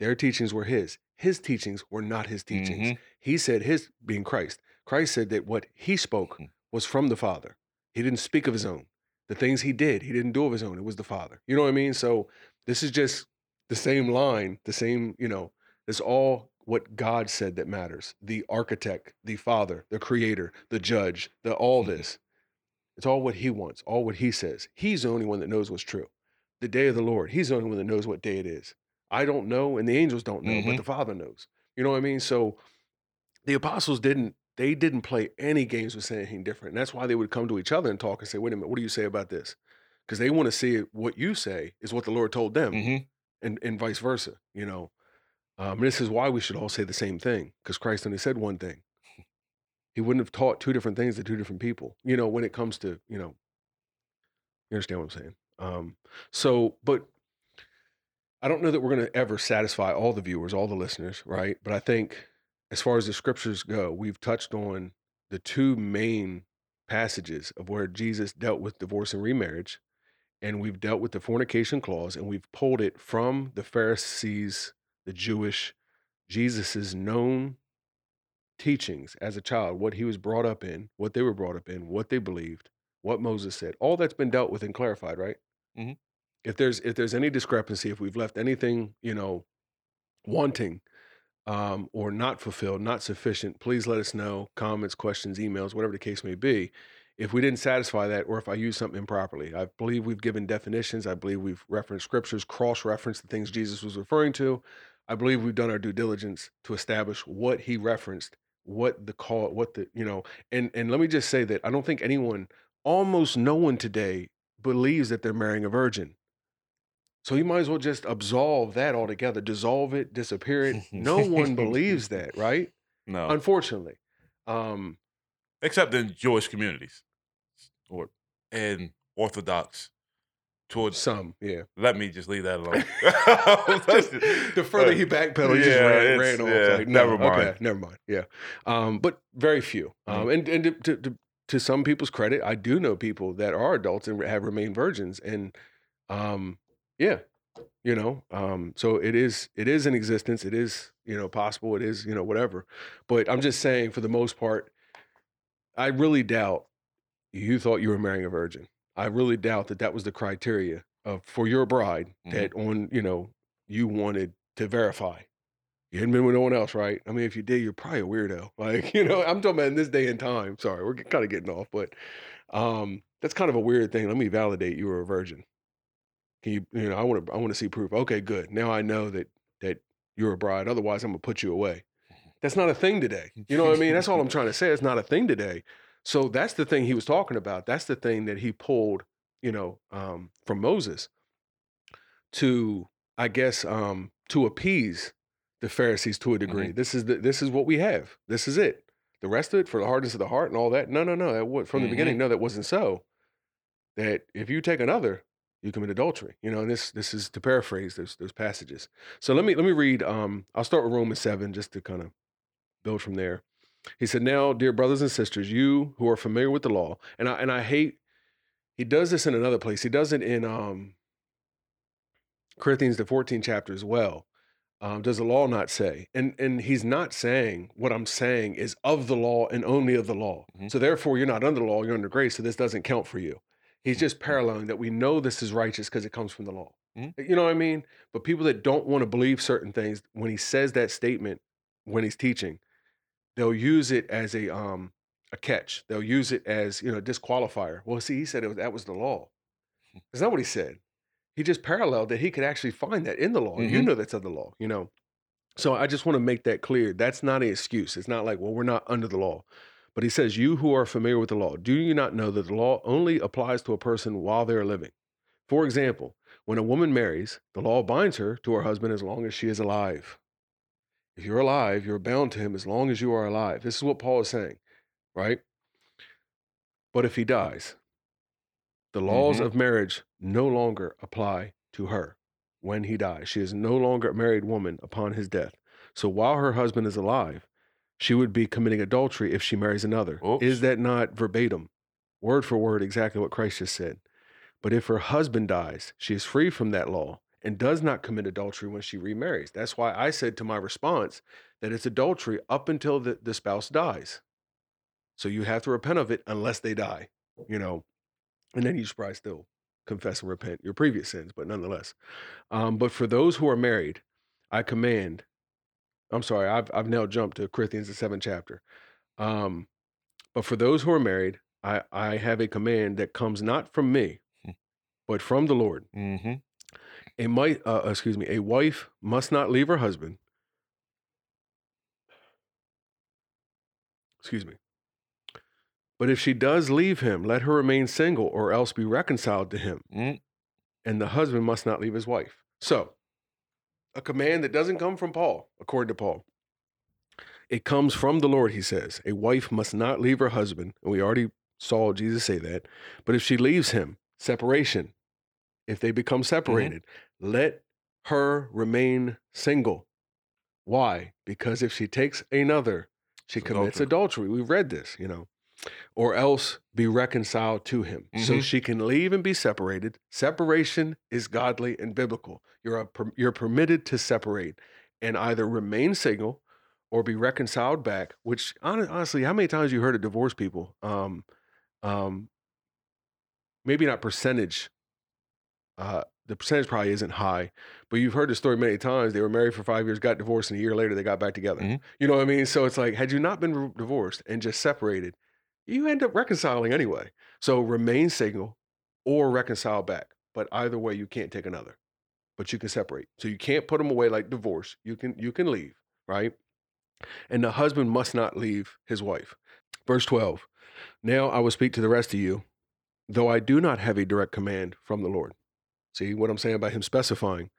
Their teachings were his. His teachings were not his teachings. Mhm. he said his being christ. Christ said that what he spoke Mhm. was from the father. He didn't speak of his own the things he did he didn't do of his own it was the father you know what i mean so this is just the same line the same you know it's all what god said that matters the architect the father the creator the judge the all Mhm. this it's all what he wants, all what he says. He's the only one that knows what's true. The day of the Lord, he's the only one that knows what day it is. I don't know, and the angels don't know, but Mhm. the Father knows. You know what I mean? So the apostles didn't they didn't play any games with saying anything different. And that's why they would come to each other and talk and say, wait a minute, what do you say about this? Because they want to see what you say is what the Lord told them hmm and, and vice versa, you know. Um, and this is why we should all say the same thing, because Christ only said one thing. He wouldn't have taught two different things to two different people, you know, when it comes to, you know, you understand what I'm saying? Um, so, but I don't know that we're going to ever satisfy all the viewers, all the listeners, right? But I think as far as the scriptures go, we've touched on the two main passages of where Jesus dealt with divorce and remarriage, and we've dealt with the fornication clause, and we've pulled it from the Pharisees, the Jewish, Jesus's known teachings as a child, what he was brought up in, what they were brought up in, what they believed, what Moses said. All that's been dealt with and clarified, right? Mhm. If there's if there's any discrepancy, if we've left anything, you know, wanting um, or not fulfilled, not sufficient, please let us know. Comments, questions, emails, whatever the case may be. If we didn't satisfy that, or if I used something improperly, I believe we've given definitions. I believe we've referenced scriptures, cross-referenced the things Jesus was referring to. I believe we've done our due diligence to establish what he referenced, what the call, what the you know, and and let me just say that I don't think anyone, almost no one today, believes that they're marrying a virgin. So you might as well just absolve that altogether, dissolve it, disappear it. No one believes that, right? No, Unfortunately. Um, except in Jewish communities or and Orthodox. Towards some, yeah. let me just leave that alone. Just the further he backpedaled, he just ran, ran off. yeah, like, no, never mind. Okay, never mind. Yeah, um, but very few. Um, and and to, to, to to some people's credit, I do know people that are adults and have remained virgins, and um, yeah, you know, um, so it is it is in existence. It is you know possible. It is you know whatever. But I'm just saying, for the most part, I really doubt you thought you were marrying a virgin. I really doubt that that was the criteria of for your bride Mhm. that on you know you wanted to verify. You hadn't been with no one else, right? I mean, if you did, you're probably a weirdo. Like, you know, I'm talking about in this day and time. Sorry, we're kind of getting off, but um, that's kind of a weird thing. Let me validate you were a virgin. Can you, you know, I want to, I want to see proof. Okay, good. Now I know that that you're a bride. Otherwise, I'm gonna put you away. That's not a thing today. You know what I mean? That's all I'm trying to say. It's not a thing today. So that's the thing he was talking about. That's the thing that he pulled, you know, um, from Moses to, I guess, um, to appease the Pharisees to a degree. This is the, this is what we have. This is it. The rest of it for the hardness of the heart and all that. No, no, no. That wa- from the Mhm. beginning, no, that wasn't so. That if you take another, you commit adultery. You know, and this this is to paraphrase those those passages. So let me let me read. Um, I'll start with Romans seven just to kind of build from there. He said, "Now, dear brothers and sisters, you who are familiar with the law, and I and I hate he does this in another place. He does it in um, Corinthians the 14th chapter as well. Um, does the law not say? And and he's not saying what I'm saying is of the law and only of the law. Mhm. So therefore, you're not under the law, you're under grace. So this doesn't count for you. He's just paralleling that we know this is righteous because it comes from the law. Mhm. You know what I mean? But people that don't want to believe certain things, when he says that statement, when he's teaching, they'll use it as a um a catch. They'll use it as you know a disqualifier. Well, see, he said it was, that was the law. That's not what he said. he just paralleled that he could actually find that in the law. You Mhm. know that's of the law, you know. So I just want to make that clear. That's not an excuse. It's not like, well, we're not under the law. But he says, You who are familiar with the law, do you not know that the law only applies to a person while they're living? For example, when a woman marries, the law binds her to her husband as long as she is alive. If you're alive, you're bound to him as long as you are alive. This is what Paul is saying, right? But if he dies, the laws Mhm. of marriage no longer apply to her when he dies. She is no longer a married woman upon his death. So while her husband is alive, she would be committing adultery if she marries another. Oops. Is that not verbatim, word for word, exactly what Christ just said? But if her husband dies, she is free from that law and does not commit adultery when she remarries. That's why I said to my response that it's adultery up until the, the spouse dies. So you have to repent of it unless they die, you know, and then you should probably still confess and repent your previous sins, but nonetheless. Um, but for those who are married, I command. I'm sorry, I've I've now jumped to Corinthians the seventh chapter. Um, but for those who are married, I I have a command that comes not from me, Hmm. but from the Lord. hmm A might, uh, excuse me, a wife must not leave her husband. Excuse me. But if she does leave him, let her remain single or else be reconciled to him. Mm. And the husband must not leave his wife. So, a command that doesn't come from Paul, according to Paul. It comes from the Lord, he says. A wife must not leave her husband. And we already saw Jesus say that. But if she leaves him, separation. If they become mm-hmm. separated, let her remain single. Why? Because if she takes another, she It's commits adultery. We've read this, you know, or else be reconciled to him. So Mhm. she can leave and be separated. Separation is godly and biblical. You're a, you're permitted to separate and either remain single or be reconciled back. Which honestly, how many times you heard of divorced people? Um, um, maybe not percentage. Uh, the percentage probably isn't high, but you've heard the story many times. They were married for five years, got divorced, and a year later they got back together. Mhm. You know what I mean? So it's like, had you not been divorced and just separated, you end up reconciling anyway. So remain single or reconcile back. But either way, you can't take another. But you can separate. So you can't put them away like divorce. You can you can leave, right? And the husband must not leave his wife. Verse 12. Now I will speak to the rest of you, though I do not have a direct command from the Lord. See what I'm saying about him specifying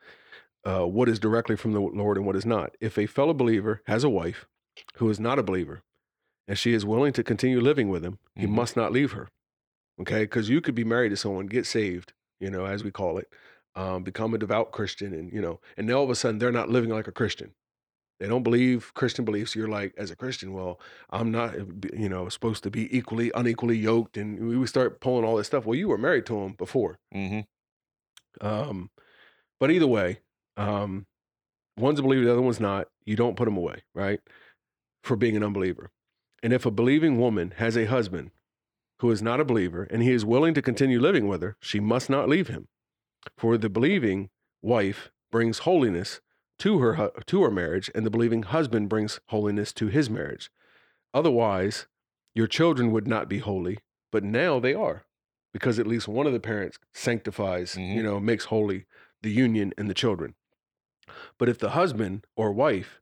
uh, what is directly from the Lord and what is not. If a fellow believer has a wife who is not a believer and she is willing to continue living with him, he Mhm. must not leave her. Okay. Because you could be married to someone, get saved, you know, as we call it, um, become a devout Christian, and, you know, and then all of a sudden they're not living like a Christian. They don't believe Christian beliefs. You're like, as a Christian, well, I'm not, uh, you know, supposed to be equally, unequally yoked. And we start pulling all this stuff. Well, you were married to him before. hmm Um, but either way, um, one's a believer, the other one's not. You don't put them away, right? For being an unbeliever. And if a believing woman has a husband who is not a believer and he is willing to continue living with her, she must not leave him. For the believing wife brings holiness to her to her marriage, and the believing husband brings holiness to his marriage. Otherwise, your children would not be holy, but now they are, because at least one of the parents sanctifies, you Mhm. know, makes holy the union and the children. But if the husband or wife,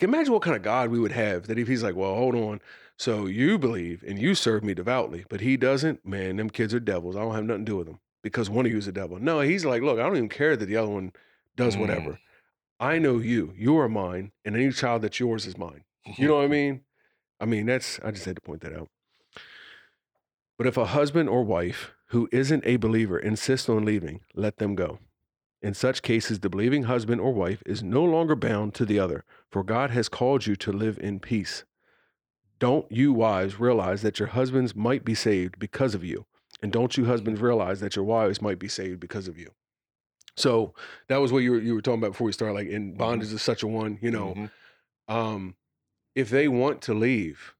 imagine what kind of God we would have that if he's like, well, hold on, so you believe and you serve me devoutly, but he doesn't, man, them kids are devils. I don't have nothing to do with them because one of you is a devil. No, he's like, look, I don't even care that the other one does mm. whatever. I know you. You are mine, and any child that's yours is mine. You know what I mean? I mean, that's, I just had to point that out. But if a husband or wife who isn't a believer insists on leaving, let them go. In such cases, the believing husband or wife is no longer bound to the other, for God has called you to live in peace. Don't you wives realize that your husbands might be saved because of you? And don't you husbands realize that your wives might be saved because of you? So that was what you were, you were talking about before we started. Like, in bondage is such a one, you know, Mhm. um, if they want to leave,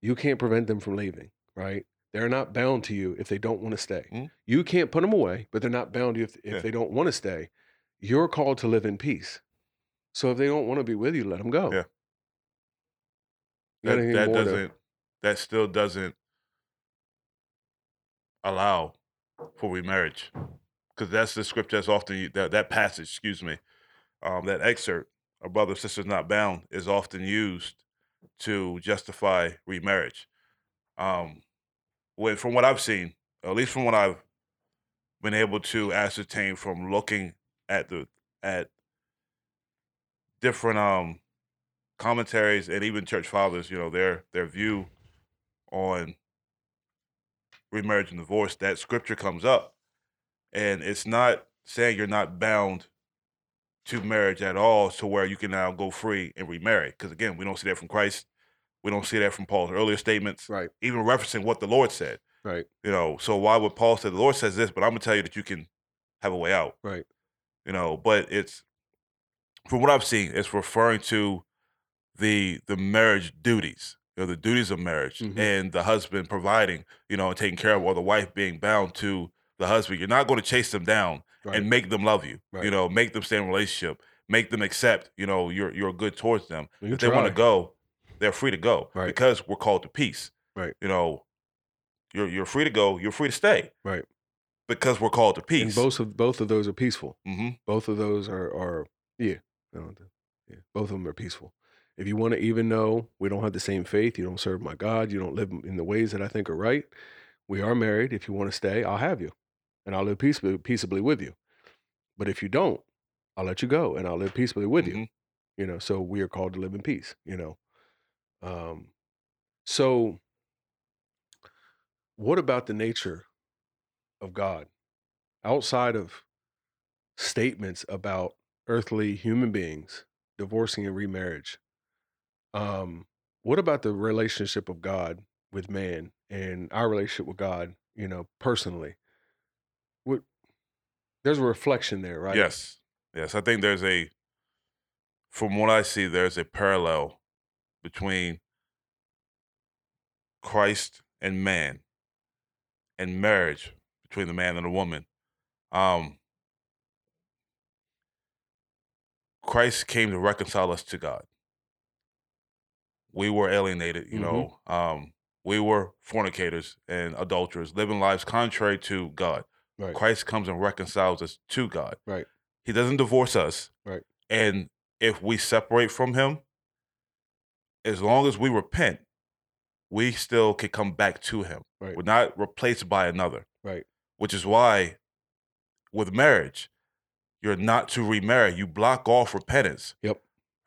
you can't prevent them from leaving, right? They're not bound to you if they don't want to stay. Mhm. You can't put them away, but they're not bound to you if, if Yeah. they don't want to stay. You're called to live in peace. So if they don't want to be with you, let them go. Yeah. That, that doesn't that still doesn't allow for remarriage because that's the scripture that's often that that passage, excuse me, um, that excerpt, "A brother sister's not bound," is often used to justify remarriage. Um, with from what I've seen, at least from what I've been able to ascertain from looking at the at different um commentaries and even church fathers, you know, their their view on remarriage and divorce, that scripture comes up. And it's not saying you're not bound to marriage at all to where you can now go free and remarry. Because again, we don't see that from Christ. We don't see that from Paul's earlier statements, Right. even referencing what the Lord said. Right. You know, so why would Paul say the Lord says this, but I'm gonna tell you that you can have a way out? Right. You know, but it's from what I've seen, it's referring to the the marriage duties, you know, the duties of marriage Mhm. and the husband providing, you know, and taking care of, or the wife being bound to the husband. You're not going to chase them down Right. and make them love you. Right. You know, make them stay in a relationship, make them accept, you know, you're you're good towards them. Well, if they want to go, they're free to go Right. because we're called to peace. Right. You know, you're you're free to go. You're free to stay. Right. Because we're called to And peace. both of both of those are peaceful. hmm Both of those are are yeah. Yeah. Both of them are peaceful. If you want to even know we don't have the same faith, you don't serve my God, you don't live in the ways that I think are right. We are married. If you want to stay, I'll have you, and I'll live peaceably peaceably with you. But if you don't, I'll let you go, and I'll live peaceably with you. Mhm. You know. So we are called to live in peace. You know. Um. So, what about the nature of God outside of statements about earthly human beings divorcing and remarriage? Um, what about the relationship of God with man and our relationship with God? You know, personally, what there's a reflection there, right? Yes. Yes. I think there's a, from what I see, there's a parallel between Christ and man and marriage between the man and the woman. Um, Christ came to reconcile us to God. We were alienated, you Mhm. know, um, we were fornicators and adulterers, living lives contrary to God. Right. Christ comes and reconciles us to God. Right. He doesn't divorce us. Right. And if we separate from him, as long as we repent, we still can come back to him. Right. We're not replaced by another. Right. Which is why with marriage, you're not to remarry. You block off repentance Yep.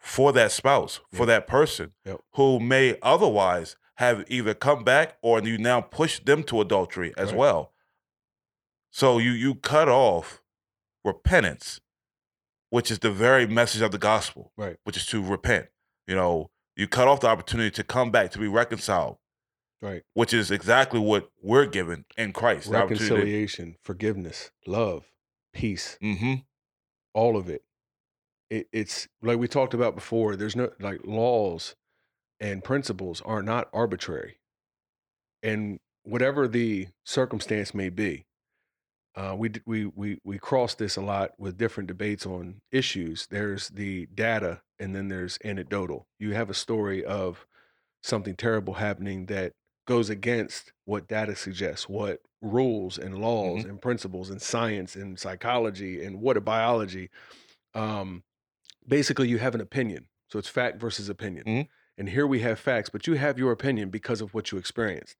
For that spouse, for Yep. that person Yep. who may otherwise have either come back or you now push them to adultery as Right. well. So you you cut off repentance, which is the very message of the gospel, Right. which is to repent. You know, you cut off the opportunity to come back to be reconciled, Right. which is exactly what we're given in Christ. the opportunity to- Reconciliation, forgiveness, love, peace, Mhm. all of it. It. It's like we talked about before. There's no like laws and principles are not arbitrary, and whatever the circumstance may be, uh, we we we we cross this a lot with different debates on issues. There's the data, and then there's anecdotal. You have a story of something terrible happening that goes against what data suggests, what rules and laws and principles and science and psychology and what a biology. Um, basically, you have an opinion. So it's fact versus opinion. Mhm. And here we have facts, but you have your opinion because of what you experienced.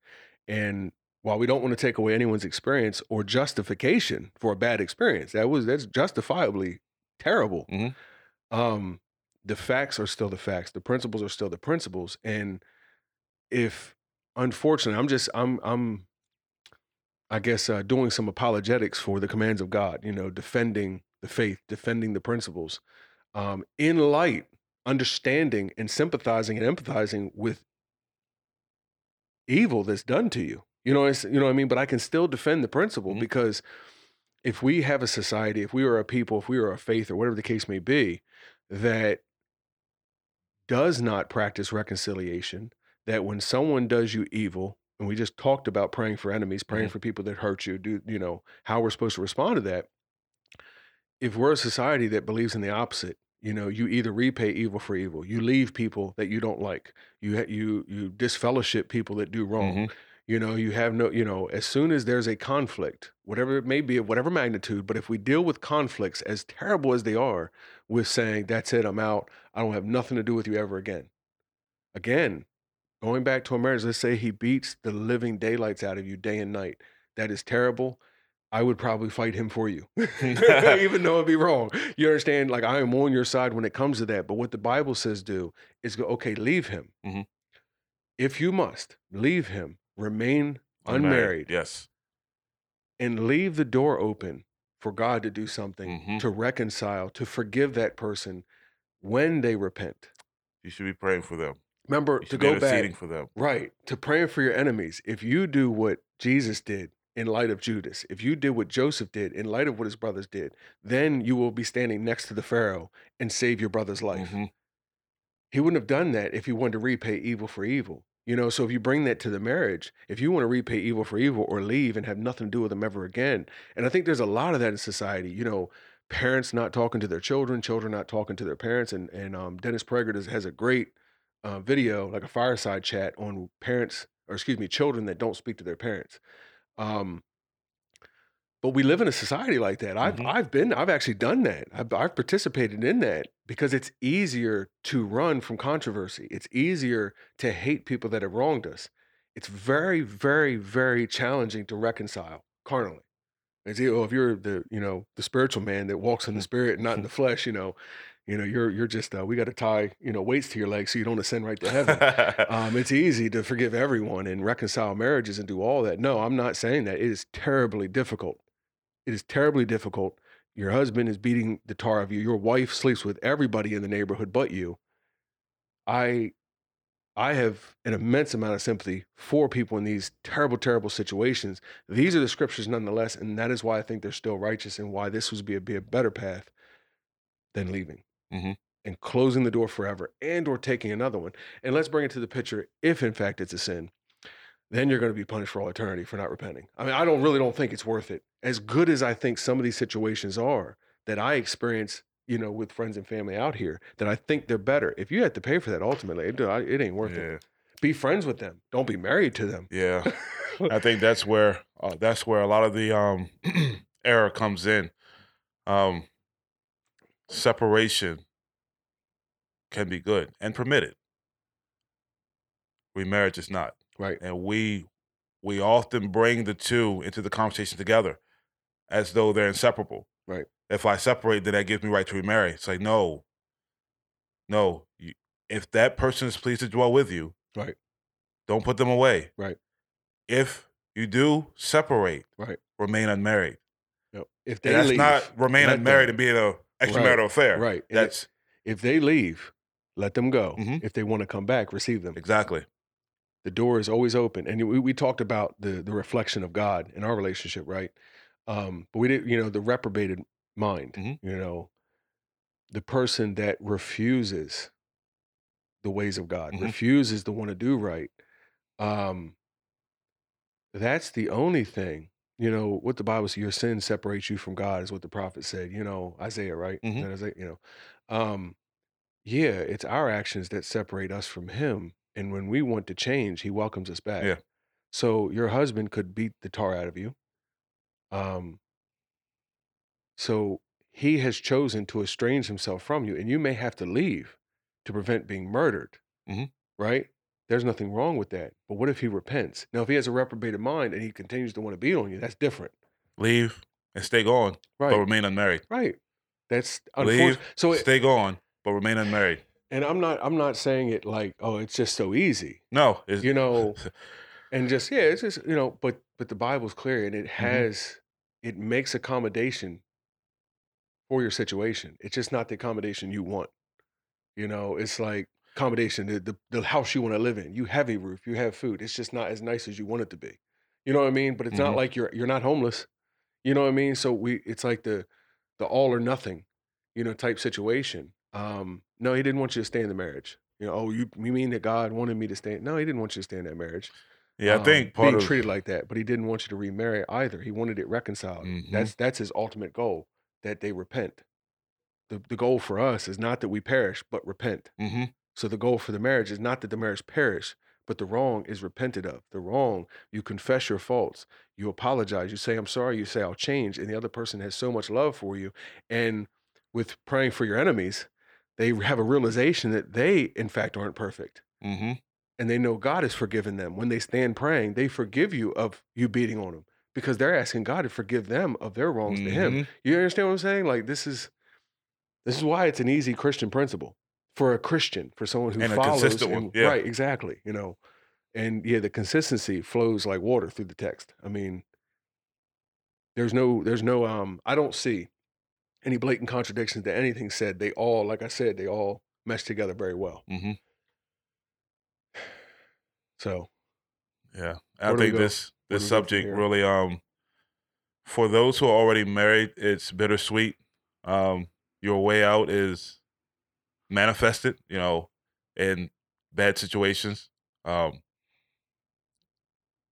And while we don't want to take away anyone's experience or justification for a bad experience, that was that's justifiably terrible. Mhm. Um, the facts are still the facts. The principles are still the principles. And if unfortunately, I'm just I'm I'm I guess uh, doing some apologetics for the commands of God. You know, defending the faith, defending the principles, um, in light, understanding and sympathizing and empathizing with evil that's done to you. You know, it's you know what I mean. But I can still defend the principle Mhm. because if we have a society, if we are a people, if we are a faith, or whatever the case may be, that does not practice reconciliation, that when someone does you evil, and we just talked about praying for enemies, praying Mhm. for people that hurt you, do you know how we're supposed to respond to that? If we're a society that believes in the opposite, you know, you either repay evil for evil, you leave people that you don't like, you you you disfellowship people that do wrong, Mhm. You know, you have no, you know, as soon as there's a conflict, whatever it may be, of whatever magnitude, but if we deal with conflicts as terrible as they are, with saying, that's it, I'm out, I don't have nothing to do with you ever again. Again, going back to a marriage, let's say he beats the living daylights out of you day and night. That is terrible. I would probably fight him for you, even though it'd be wrong. You understand? Like I am on your side when it comes to that. But what the Bible says do is go, okay, leave him. Mhm. If you must, leave him, remain unmarried, Yes. and leave the door open for God to do something Mhm. to reconcile, to forgive that person when they repent. You should be praying for them. Remember to go back for them. Right. To praying for your enemies. If you do what Jesus did in light of Judas, if you did what Joseph did in light of what his brothers did, then you will be standing next to the Pharaoh and save your brother's life. Mhm. He wouldn't have done that if he wanted to repay evil for evil. You know, so if you bring that to the marriage, if you want to repay evil for evil or leave and have nothing to do with them ever again, and I think there's a lot of that in society. You know, parents not talking to their children, children not talking to their parents, and and um, Dennis Prager does, has a great uh, video, like a fireside chat on parents, or excuse me, children that don't speak to their parents. Um, but we live in a society like that. I've Mhm. I've been I've actually done that. I've I've participated in that because it's easier to run from controversy. It's easier to hate people that have wronged us. It's very very very challenging to reconcile carnally. As you, if you're the you know the spiritual man that walks in the spirit, and not in the flesh, you know, you know you're you're just uh, we got to tie you know weights to your legs so you don't ascend right to heaven. Um, it's easy to forgive everyone and reconcile marriages and do all that. No, I'm not saying that. It is terribly difficult. It is terribly difficult. Your husband is beating the tar of you. Your wife sleeps with everybody in the neighborhood but you. I I have an immense amount of sympathy for people in these terrible, terrible situations. These are the scriptures nonetheless, and that is why I think they're still righteous and why this would be a, be a better path than leaving Mhm. and closing the door forever and or taking another one. And let's bring it to the picture if in fact it's a sin, then you're going to be punished for all eternity for not repenting. I mean, I don't really don't think it's worth it. As good as I think some of these situations are that I experience, you know, with friends and family out here, that I think they're better. If you have to pay for that ultimately, it, it ain't worth yeah. it. Be friends with them. Don't be married to them. Yeah. I think that's where uh, that's where a lot of the um error comes in. Um separation can be good and permitted. Remarriage is not. right. And we we often bring the two into the conversation together as though they're inseparable. Right. If I separate, then that gives me right to remarry. It's like no. No. You, if that person is pleased to dwell with you, Right. don't put them away. Right. If you do separate, Right. remain unmarried. Yep. If And they that's leave, not remain unmarried them. and being a extramarital affair. right. That's if they leave, let them go. Mhm. If they want to come back, receive them. exactly. the door is always open and we, we talked about the the reflection of god in our relationship right um but we did you know the reprobated mind Mhm. you know the person that refuses the ways of god Mhm. refuses to want to do right um that's the only thing you know what the bible says your sin separates you from god is what the prophet said you know isaiah right Is Mhm. that Isaiah? you know um yeah it's our actions that separate us from him and when we want to change he welcomes us back Yeah. so your husband could beat the tar out of you um so he has chosen to estrange himself from you and you may have to leave to prevent being murdered Mhm. right there's nothing wrong with that but what if he repents now if he has a reprobated mind and he continues to want to be on you that's different Leave and stay gone, right. but remain unmarried. right that's Leave, so it, stay gone, but remain unmarried. and i'm not i'm not saying it like oh it's just so easy No, it's, you know and just yeah it's just you know but but the bible's clear and it Mm-hmm. has it makes accommodation for your situation it's just not the accommodation you want you know it's like accommodation the, the, the house you want to live in you have a roof you have food it's just not as nice as you want it to be you know what i mean but it's not Mhm. like you're you're not homeless you know what i mean so we it's like the the all or nothing you know type situation um no he didn't want you to stay in the marriage you know oh you, you mean that god wanted me to stay no he didn't want you to stay in that marriage yeah, I um, think part being of treated like that, but he didn't want you to remarry either. He wanted it reconciled. Mhm. That's that's his ultimate goal that they repent. The the goal for us is not that we perish, but repent. hmm So the goal for the marriage is not that the marriage perish, but the wrong is repented of. The wrong, you confess your faults, you apologize, you say, I'm sorry, you say, I'll change. And the other person has so much love for you. And with praying for your enemies, they have a realization that they, in fact, aren't perfect. Mm-hmm. And they know God has forgiven them. When they stand praying, they forgive you of you beating on them because they're asking God to forgive them of their wrongs to Him. Mhm. You understand what I'm saying? Like this is this is why it's an easy Christian principle for a Christian, for someone who And a follows. and- yeah. Right, exactly. You know, and yeah, the consistency flows like water through the text. I mean, there's no, there's no, um, I don't see any blatant contradictions to anything said. They all, like I said, they all mesh together very well. Mm-hmm. So Yeah, I Where do we think this Where this do we go from subject really um for those who are already married, it's bittersweet. Um, your way out is manifested, you know, in bad situations. Um,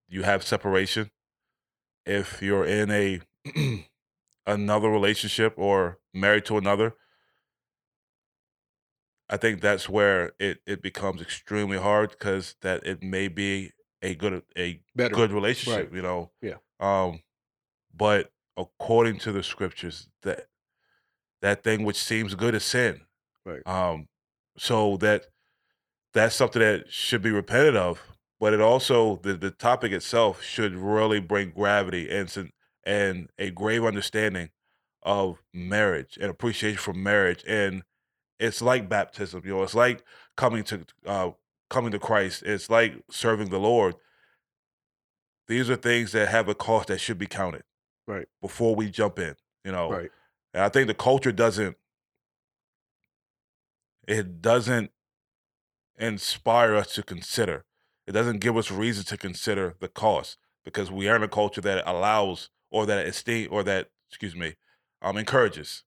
you have separation. If you're in a another relationship or married to another, I think that's where it, it becomes extremely hard because that it may be a good a better. good relationship, Right. you know. Yeah. Um, but according to the scriptures, that that thing which seems good is sin. Right. Um, so that that's something that should be repented of. But it also the the topic itself should really bring gravity and and a grave understanding of marriage and appreciation for marriage. And it's like baptism, you know. It's like coming to uh, coming to Christ. It's like serving the Lord. These are things that have a cost that should be counted Right. before we jump in. You know, Right. and I think the culture doesn't it doesn't inspire us to consider. It doesn't give us reason to consider the cost because we are in a culture that allows or that esteem or that excuse me, um encourages.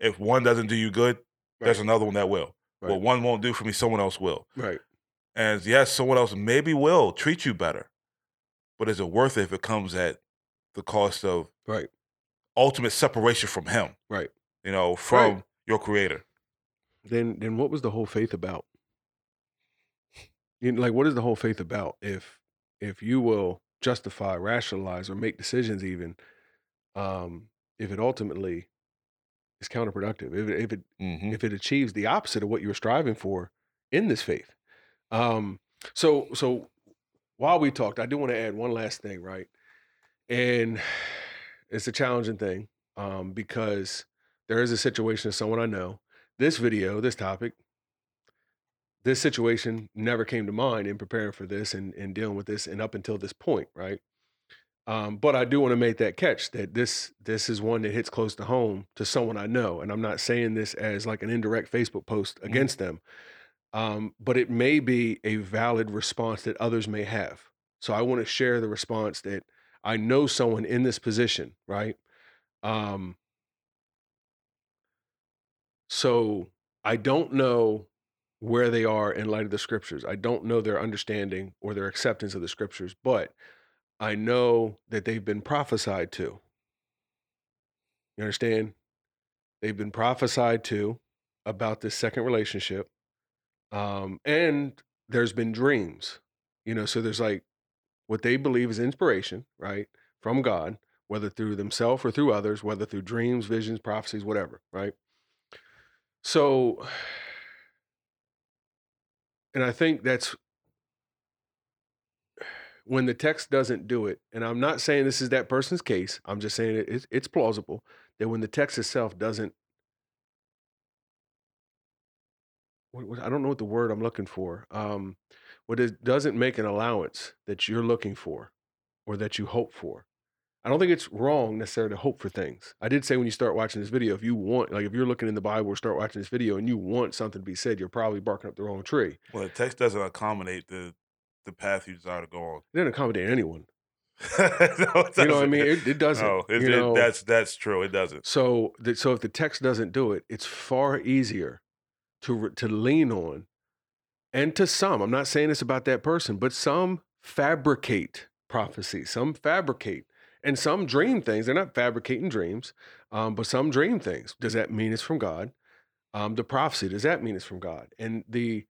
If one doesn't do you good, there's another one that will. What one won't do for me, someone else will. Right. And yes, someone else maybe will treat you better. But is it worth it if it comes at the cost of Right. ultimate separation from him? Right. You know, from your creator. Then then what was the whole faith about? You know, like what is the whole faith about if if you will justify, rationalize, or make decisions even, um, if it ultimately is counterproductive, if it if it hmm if it achieves the opposite of what you were striving for in this faith. Um, so so while we talked, I do want to add one last thing, right? And it's a challenging thing um, because there is a situation of someone I know. This video, this topic, this situation never came to mind in preparing for this and, and dealing with this and up until this point, right? Um, but I do want to make that catch that this this is one that hits close to home to someone I know, and I'm not saying this as like an indirect Facebook post against them, um, but it may be a valid response that others may have. So I want to share the response that I know someone in this position, right? Um, so I don't know where they are in light of the scriptures. I don't know their understanding or their acceptance of the scriptures, but I know that they've been prophesied to. You understand? They've been prophesied to about this second relationship. Um, and there's been dreams, you know, so there's like what they believe is inspiration, right? From God, whether through themselves or through others, whether through dreams, visions, prophecies, whatever, right? So, and I think that's when the text doesn't do it, and I'm not saying this is that person's case, I'm just saying it, it's, it's plausible that when the text itself doesn't, what, what, I don't know what the word I'm looking for, um, what it doesn't make an allowance that you're looking for or that you hope for. I don't think it's wrong necessarily to hope for things. I did say when you start watching this video, if you want, like if you're looking in the Bible or start watching this video and you want something to be said, you're probably barking up the wrong tree. Well, the text doesn't accommodate the the path you desire to go on. It doesn't accommodate anyone. no, You know what I mean? It, it doesn't. No, it, you it- that's that's true. It doesn't. So, so if the text doesn't do it, it's far easier to re- to lean on, and to some, I'm not saying this about that person, but some fabricate prophecy, some fabricate, and some dream things. They're not fabricating dreams, um, but some dream things. Does that mean it's from God? Um, the prophecy does that mean it's from God? And the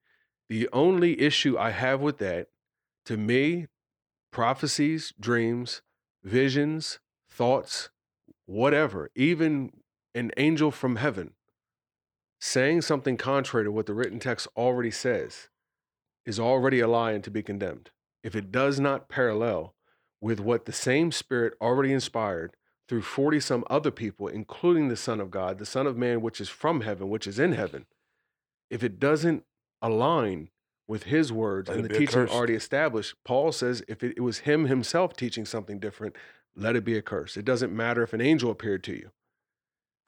the only issue I have with that To me, prophecies, dreams, visions, thoughts, whatever, even an angel from heaven saying something contrary to what the written text already says is already a lie and to be condemned. If it does not parallel with what the same Spirit already inspired through 40 some other people, including the Son of God, the Son of Man, which is from heaven, which is in heaven, if it doesn't align with his words Let and the teaching accursed. already established, Paul says if it, it was him himself teaching something different, let it be a curse. It doesn't matter if an angel appeared to you.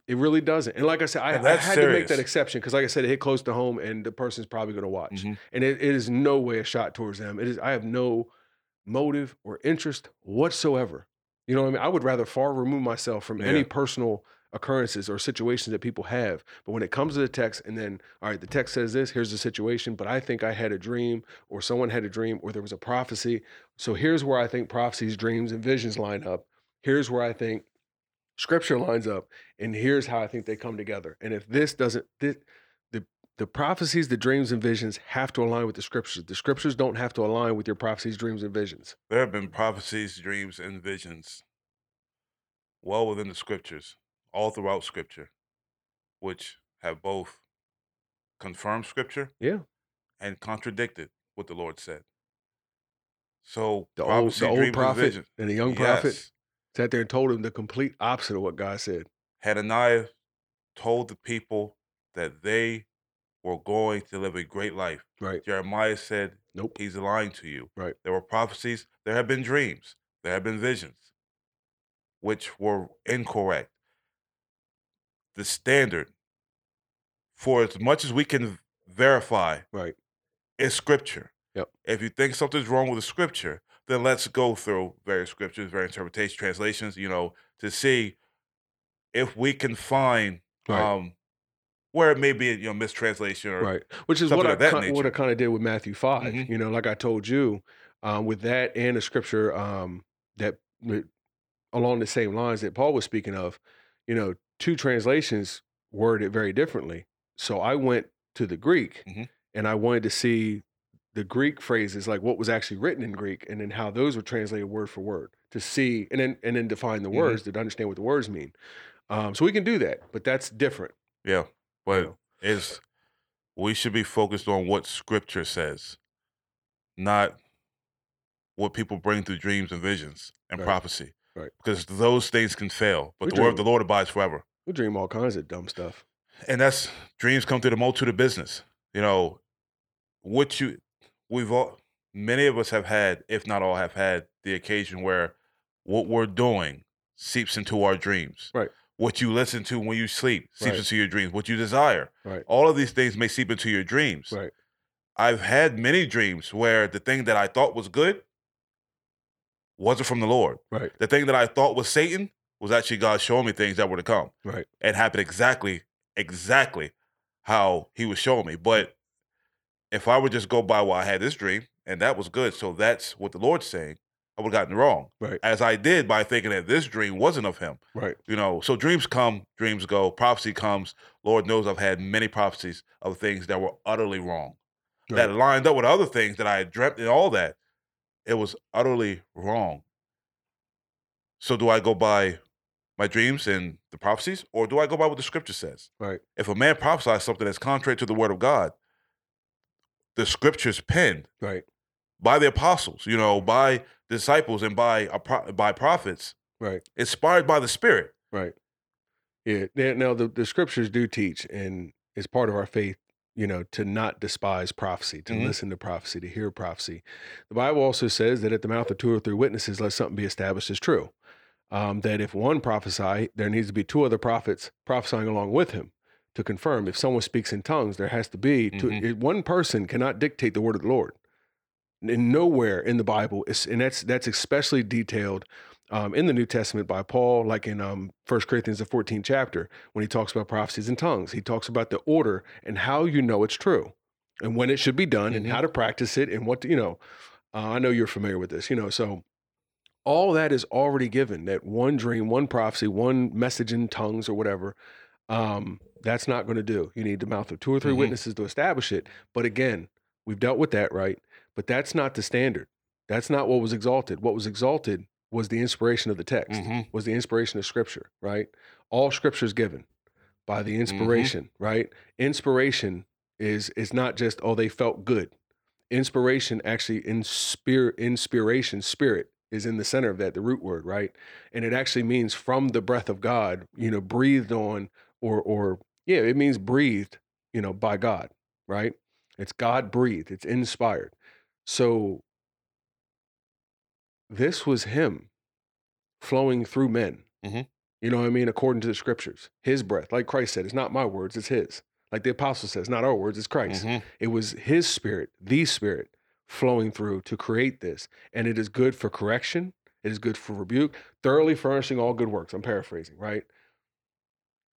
It really doesn't. And like I said, I, I had to make that exception because, like I said, it hit close to home, and the person's probably going to watch. Mhm. And it, it is no way a shot towards them. It is. I have no motive or interest whatsoever. You know what I mean? I would rather far remove myself from any personal occurrences or situations that people have. But when it comes to the text, and then, all right, the text says this, here's the situation, but I think I had a dream, or someone had a dream, or there was a prophecy. So here's where I think prophecies, dreams, and visions line up. Here's where I think scripture lines up, and here's how I think they come together. And if this doesn't, this, the prophecies, the dreams, and visions have to align with the scriptures. The scriptures don't have to align with your prophecies, dreams, and visions. There have been prophecies, dreams, and visions well within the scriptures, all throughout scripture, which have both confirmed scripture Yeah. and contradicted what the Lord said. So The old, the old dreams, and prophet and the young prophet Yes. sat there and told him the complete opposite of what God said. Hananiah told the people that they were going to live a great life. Right. Jeremiah said, Nope. He's lying to you. Right. There were prophecies, there have been dreams, there have been visions, which were incorrect. The standard, for as much as we can verify, Right. is scripture. Yep. If you think something's wrong with the scripture, then let's go through various scriptures, various interpretations, translations, you know, to see if we can find Right. um where it may be a you know mistranslation or Right. Which is what I of that ki- what I kind of did with Matthew 5 Mhm. You know, like I told you, um, with that and a scripture um, that along the same lines that Paul was speaking of, you know, two translations word it very differently. So I went to the Greek Mhm. and I wanted to see the Greek phrases, like what was actually written in Greek, and then how those were translated word for word to see, and then and then define the Mhm. words to understand what the words mean. Um, so we can do that, but that's different. yeah. But it's we should be focused on what scripture says, not what people bring through dreams and visions and Right. prophecy. Right. Because those things can fail, but We the word of the Lord abides forever. We dream all kinds of dumb stuff. and that's dreams come through the multitude of business. You know, what you we've all many of us have had, if not all, have had the occasion where what we're doing seeps into our dreams. Right. What you listen to when you sleep seeps Right. into your dreams. What you desire. Right. All of these things may seep into your dreams. Right. I've had many dreams where the thing that I thought was good wasn't from the Lord. Right. The thing that I thought was Satan was actually God showing me things that were to come Right. it happened exactly exactly how he was showing me but if i would just go by well i had this dream and that was good so that's what the lord's saying i would have gotten wrong Right. as i did by thinking that this dream wasn't of him Right. you know so dreams come dreams go prophecy comes lord knows i've had many prophecies of things that were utterly wrong that lined up with other things that i had dreamt and all that it was utterly wrong so do i go by my dreams and the prophecies, or do I go by what the scripture says? Right. If a man prophesies something that's contrary to the word of God, the scriptures penned Right. by the apostles, you know, by disciples and by a pro- by prophets, Right. inspired by the Spirit. Right. Yeah. Now, the, the scriptures do teach, and it's part of our faith, you know, to not despise prophecy, to Mhm. listen to prophecy, to hear prophecy. The Bible also says that at the mouth of two or three witnesses, let something be established as true. Um, that if one prophesy, there needs to be two other prophets prophesying along with him to confirm. If someone speaks in tongues, there has to be two, Mhm. it- one person cannot dictate the word of the Lord. And nowhere in the Bible, is, and that's that's especially detailed um, in the New Testament by Paul, like in um, 1 Corinthians, the 14th chapter, when he talks about prophecies and tongues. He talks about the order and how you know it's true and when it should be done and Mhm. how to practice it and what, to, you know. Uh, I know you're familiar with this, you know. So all that is already given that one dream, one prophecy, one message in tongues or whatever. Um, that's not going to do. You need the mouth of two or 3 Mhm. witnesses to establish it. But again, we've dealt with that, right? But that's not the standard. That's not what was exalted. What was exalted was the inspiration of the text, Mhm. was the inspiration of scripture, right? All scripture is given by the inspiration, right? Inspiration is is not just oh they felt good. Inspiration actually in spirit inspiration spirit is in the center of that the root word, right? And it actually means from the breath of God, you know, breathed on or or yeah, it means breathed, you know, by God, right? It's God breathed, it's inspired. So this was him flowing through men. Mhm. You know what I mean? According to the scriptures, his breath, like Christ said, it's not my words, it's his. Like the apostle says, not our words, it's Christ. Mhm. It was his spirit, the spirit, flowing through to create this. And it is good for correction, it is good for rebuke, thoroughly furnishing all good works. I'm paraphrasing, right?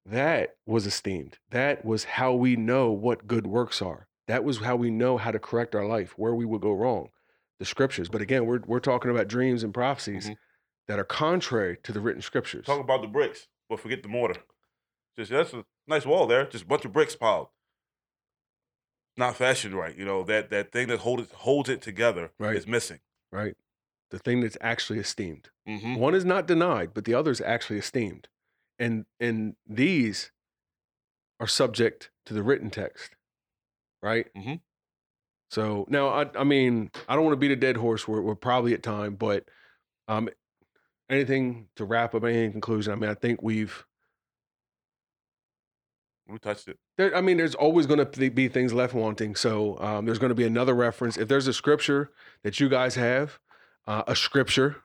That was esteemed. That was how we know what good works are. That was how we know how to correct our life, where we would go wrong. The scriptures. But again, we're we're talking about dreams and prophecies Mhm. that are contrary to the written scriptures. Talk about the bricks, but forget the mortar. Just that's a nice wall there. Just a bunch of bricks piled. Not fashioned right. You know that that thing that hold it, holds it together Right. is missing. right? The thing that's actually esteemed. hmm One is not denied, but the other is actually esteemed. And and these are subject to the written text, right? Mhm. So now, I, I mean, I don't want to beat a dead horse. We're, we're probably at time, but um, anything to wrap up, any conclusion? I mean, I think we've. We touched it. There, I mean, there's always going to be things left wanting. So um, there's going to be another reference. If there's a scripture that you guys have, uh, a scripture,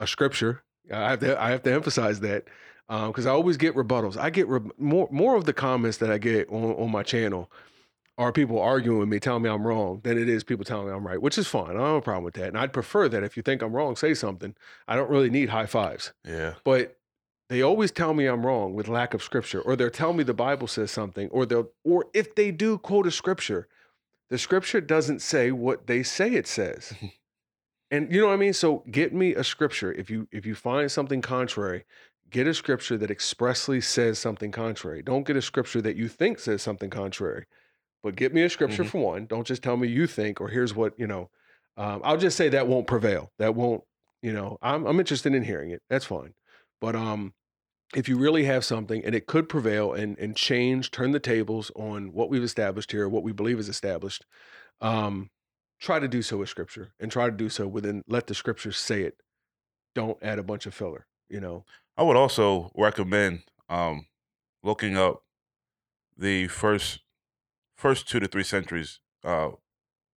a scripture. I have to, I have to emphasize that because I always get rebuttals. I get re- more more of the comments that I get on, on my channel are people arguing with me, telling me I'm wrong, than it is people telling me I'm right, which is fine. I don't have a problem with that. And I'd prefer that if you think I'm wrong, say something. I don't really need high fives Yeah. but they always tell me I'm wrong with lack of scripture, or they'll tell me the Bible says something, or they'll, or if they do quote a scripture, the scripture doesn't say what they say it says. and you know what I mean? So get me a scripture. If you if you find something contrary, get a scripture that expressly says something contrary. Don't get a scripture that you think says something contrary. But get me a scripture Mhm. for one. Don't just tell me you think, or here's what, you know. Um, I'll just say that won't prevail. That won't, you know, I'm I'm interested in hearing it. That's fine. But um, if you really have something and it could prevail and and change, turn the tables on what we've established here, what we believe is established, um, try to do so with scripture and try to do so within let the scriptures say it. Don't add a bunch of filler, you know. I would also recommend um, looking up the first first two to three centuries, uh,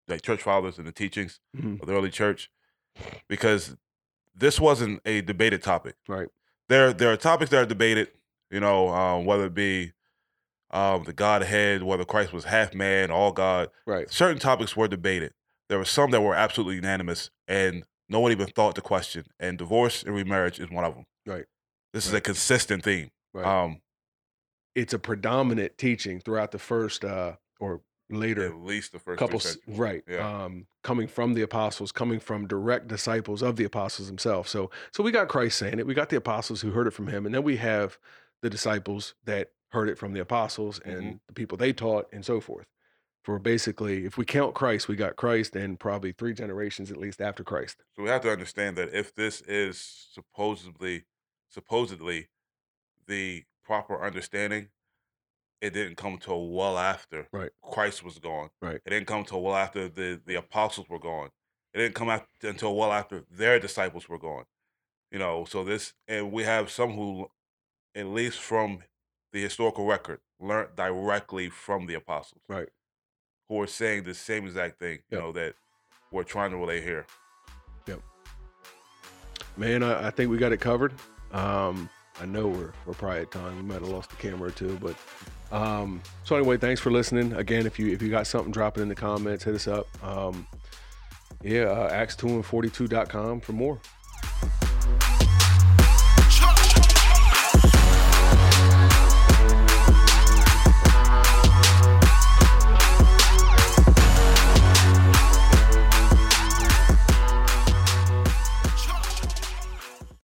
like church fathers and the teachings Mhm. of the early church, because this wasn't a debated topic. Right. There, there are topics that are debated. You know, um, whether it be um, the Godhead, whether Christ was half man, all God. Right. Certain topics were debated. There were some that were absolutely unanimous, and no one even thought to question. And divorce and remarriage is one of them. Right. This is a consistent theme. Right. Um, it's a predominant teaching throughout the first uh or later at least the first couple three s- centuries. right Yeah. um coming from the apostles coming from direct disciples of the apostles themselves so so we got christ saying it we got the apostles who heard it from him and then we have the disciples that heard it from the apostles and Mhm. the people they taught and so forth for basically if we count christ we got christ and probably three generations at least after christ So we have to understand that if this is supposedly supposedly the proper understanding, it didn't come till well after Right. Christ was gone. Right. It didn't come till well after the, the apostles were gone. It didn't come after, until well after their disciples were gone. You know, so this and we have some who at least from the historical record learned directly from the apostles. Right. Who are saying the same exact thing, you know, that we're trying to relay here. Yep. Man I, I think we got it covered um i know we're we're probably at time we might have lost the camera or two but um so anyway thanks for listening. Again if you if you got something drop it in the comments. Hit us up. Um yeah uh, acts2and42.com for more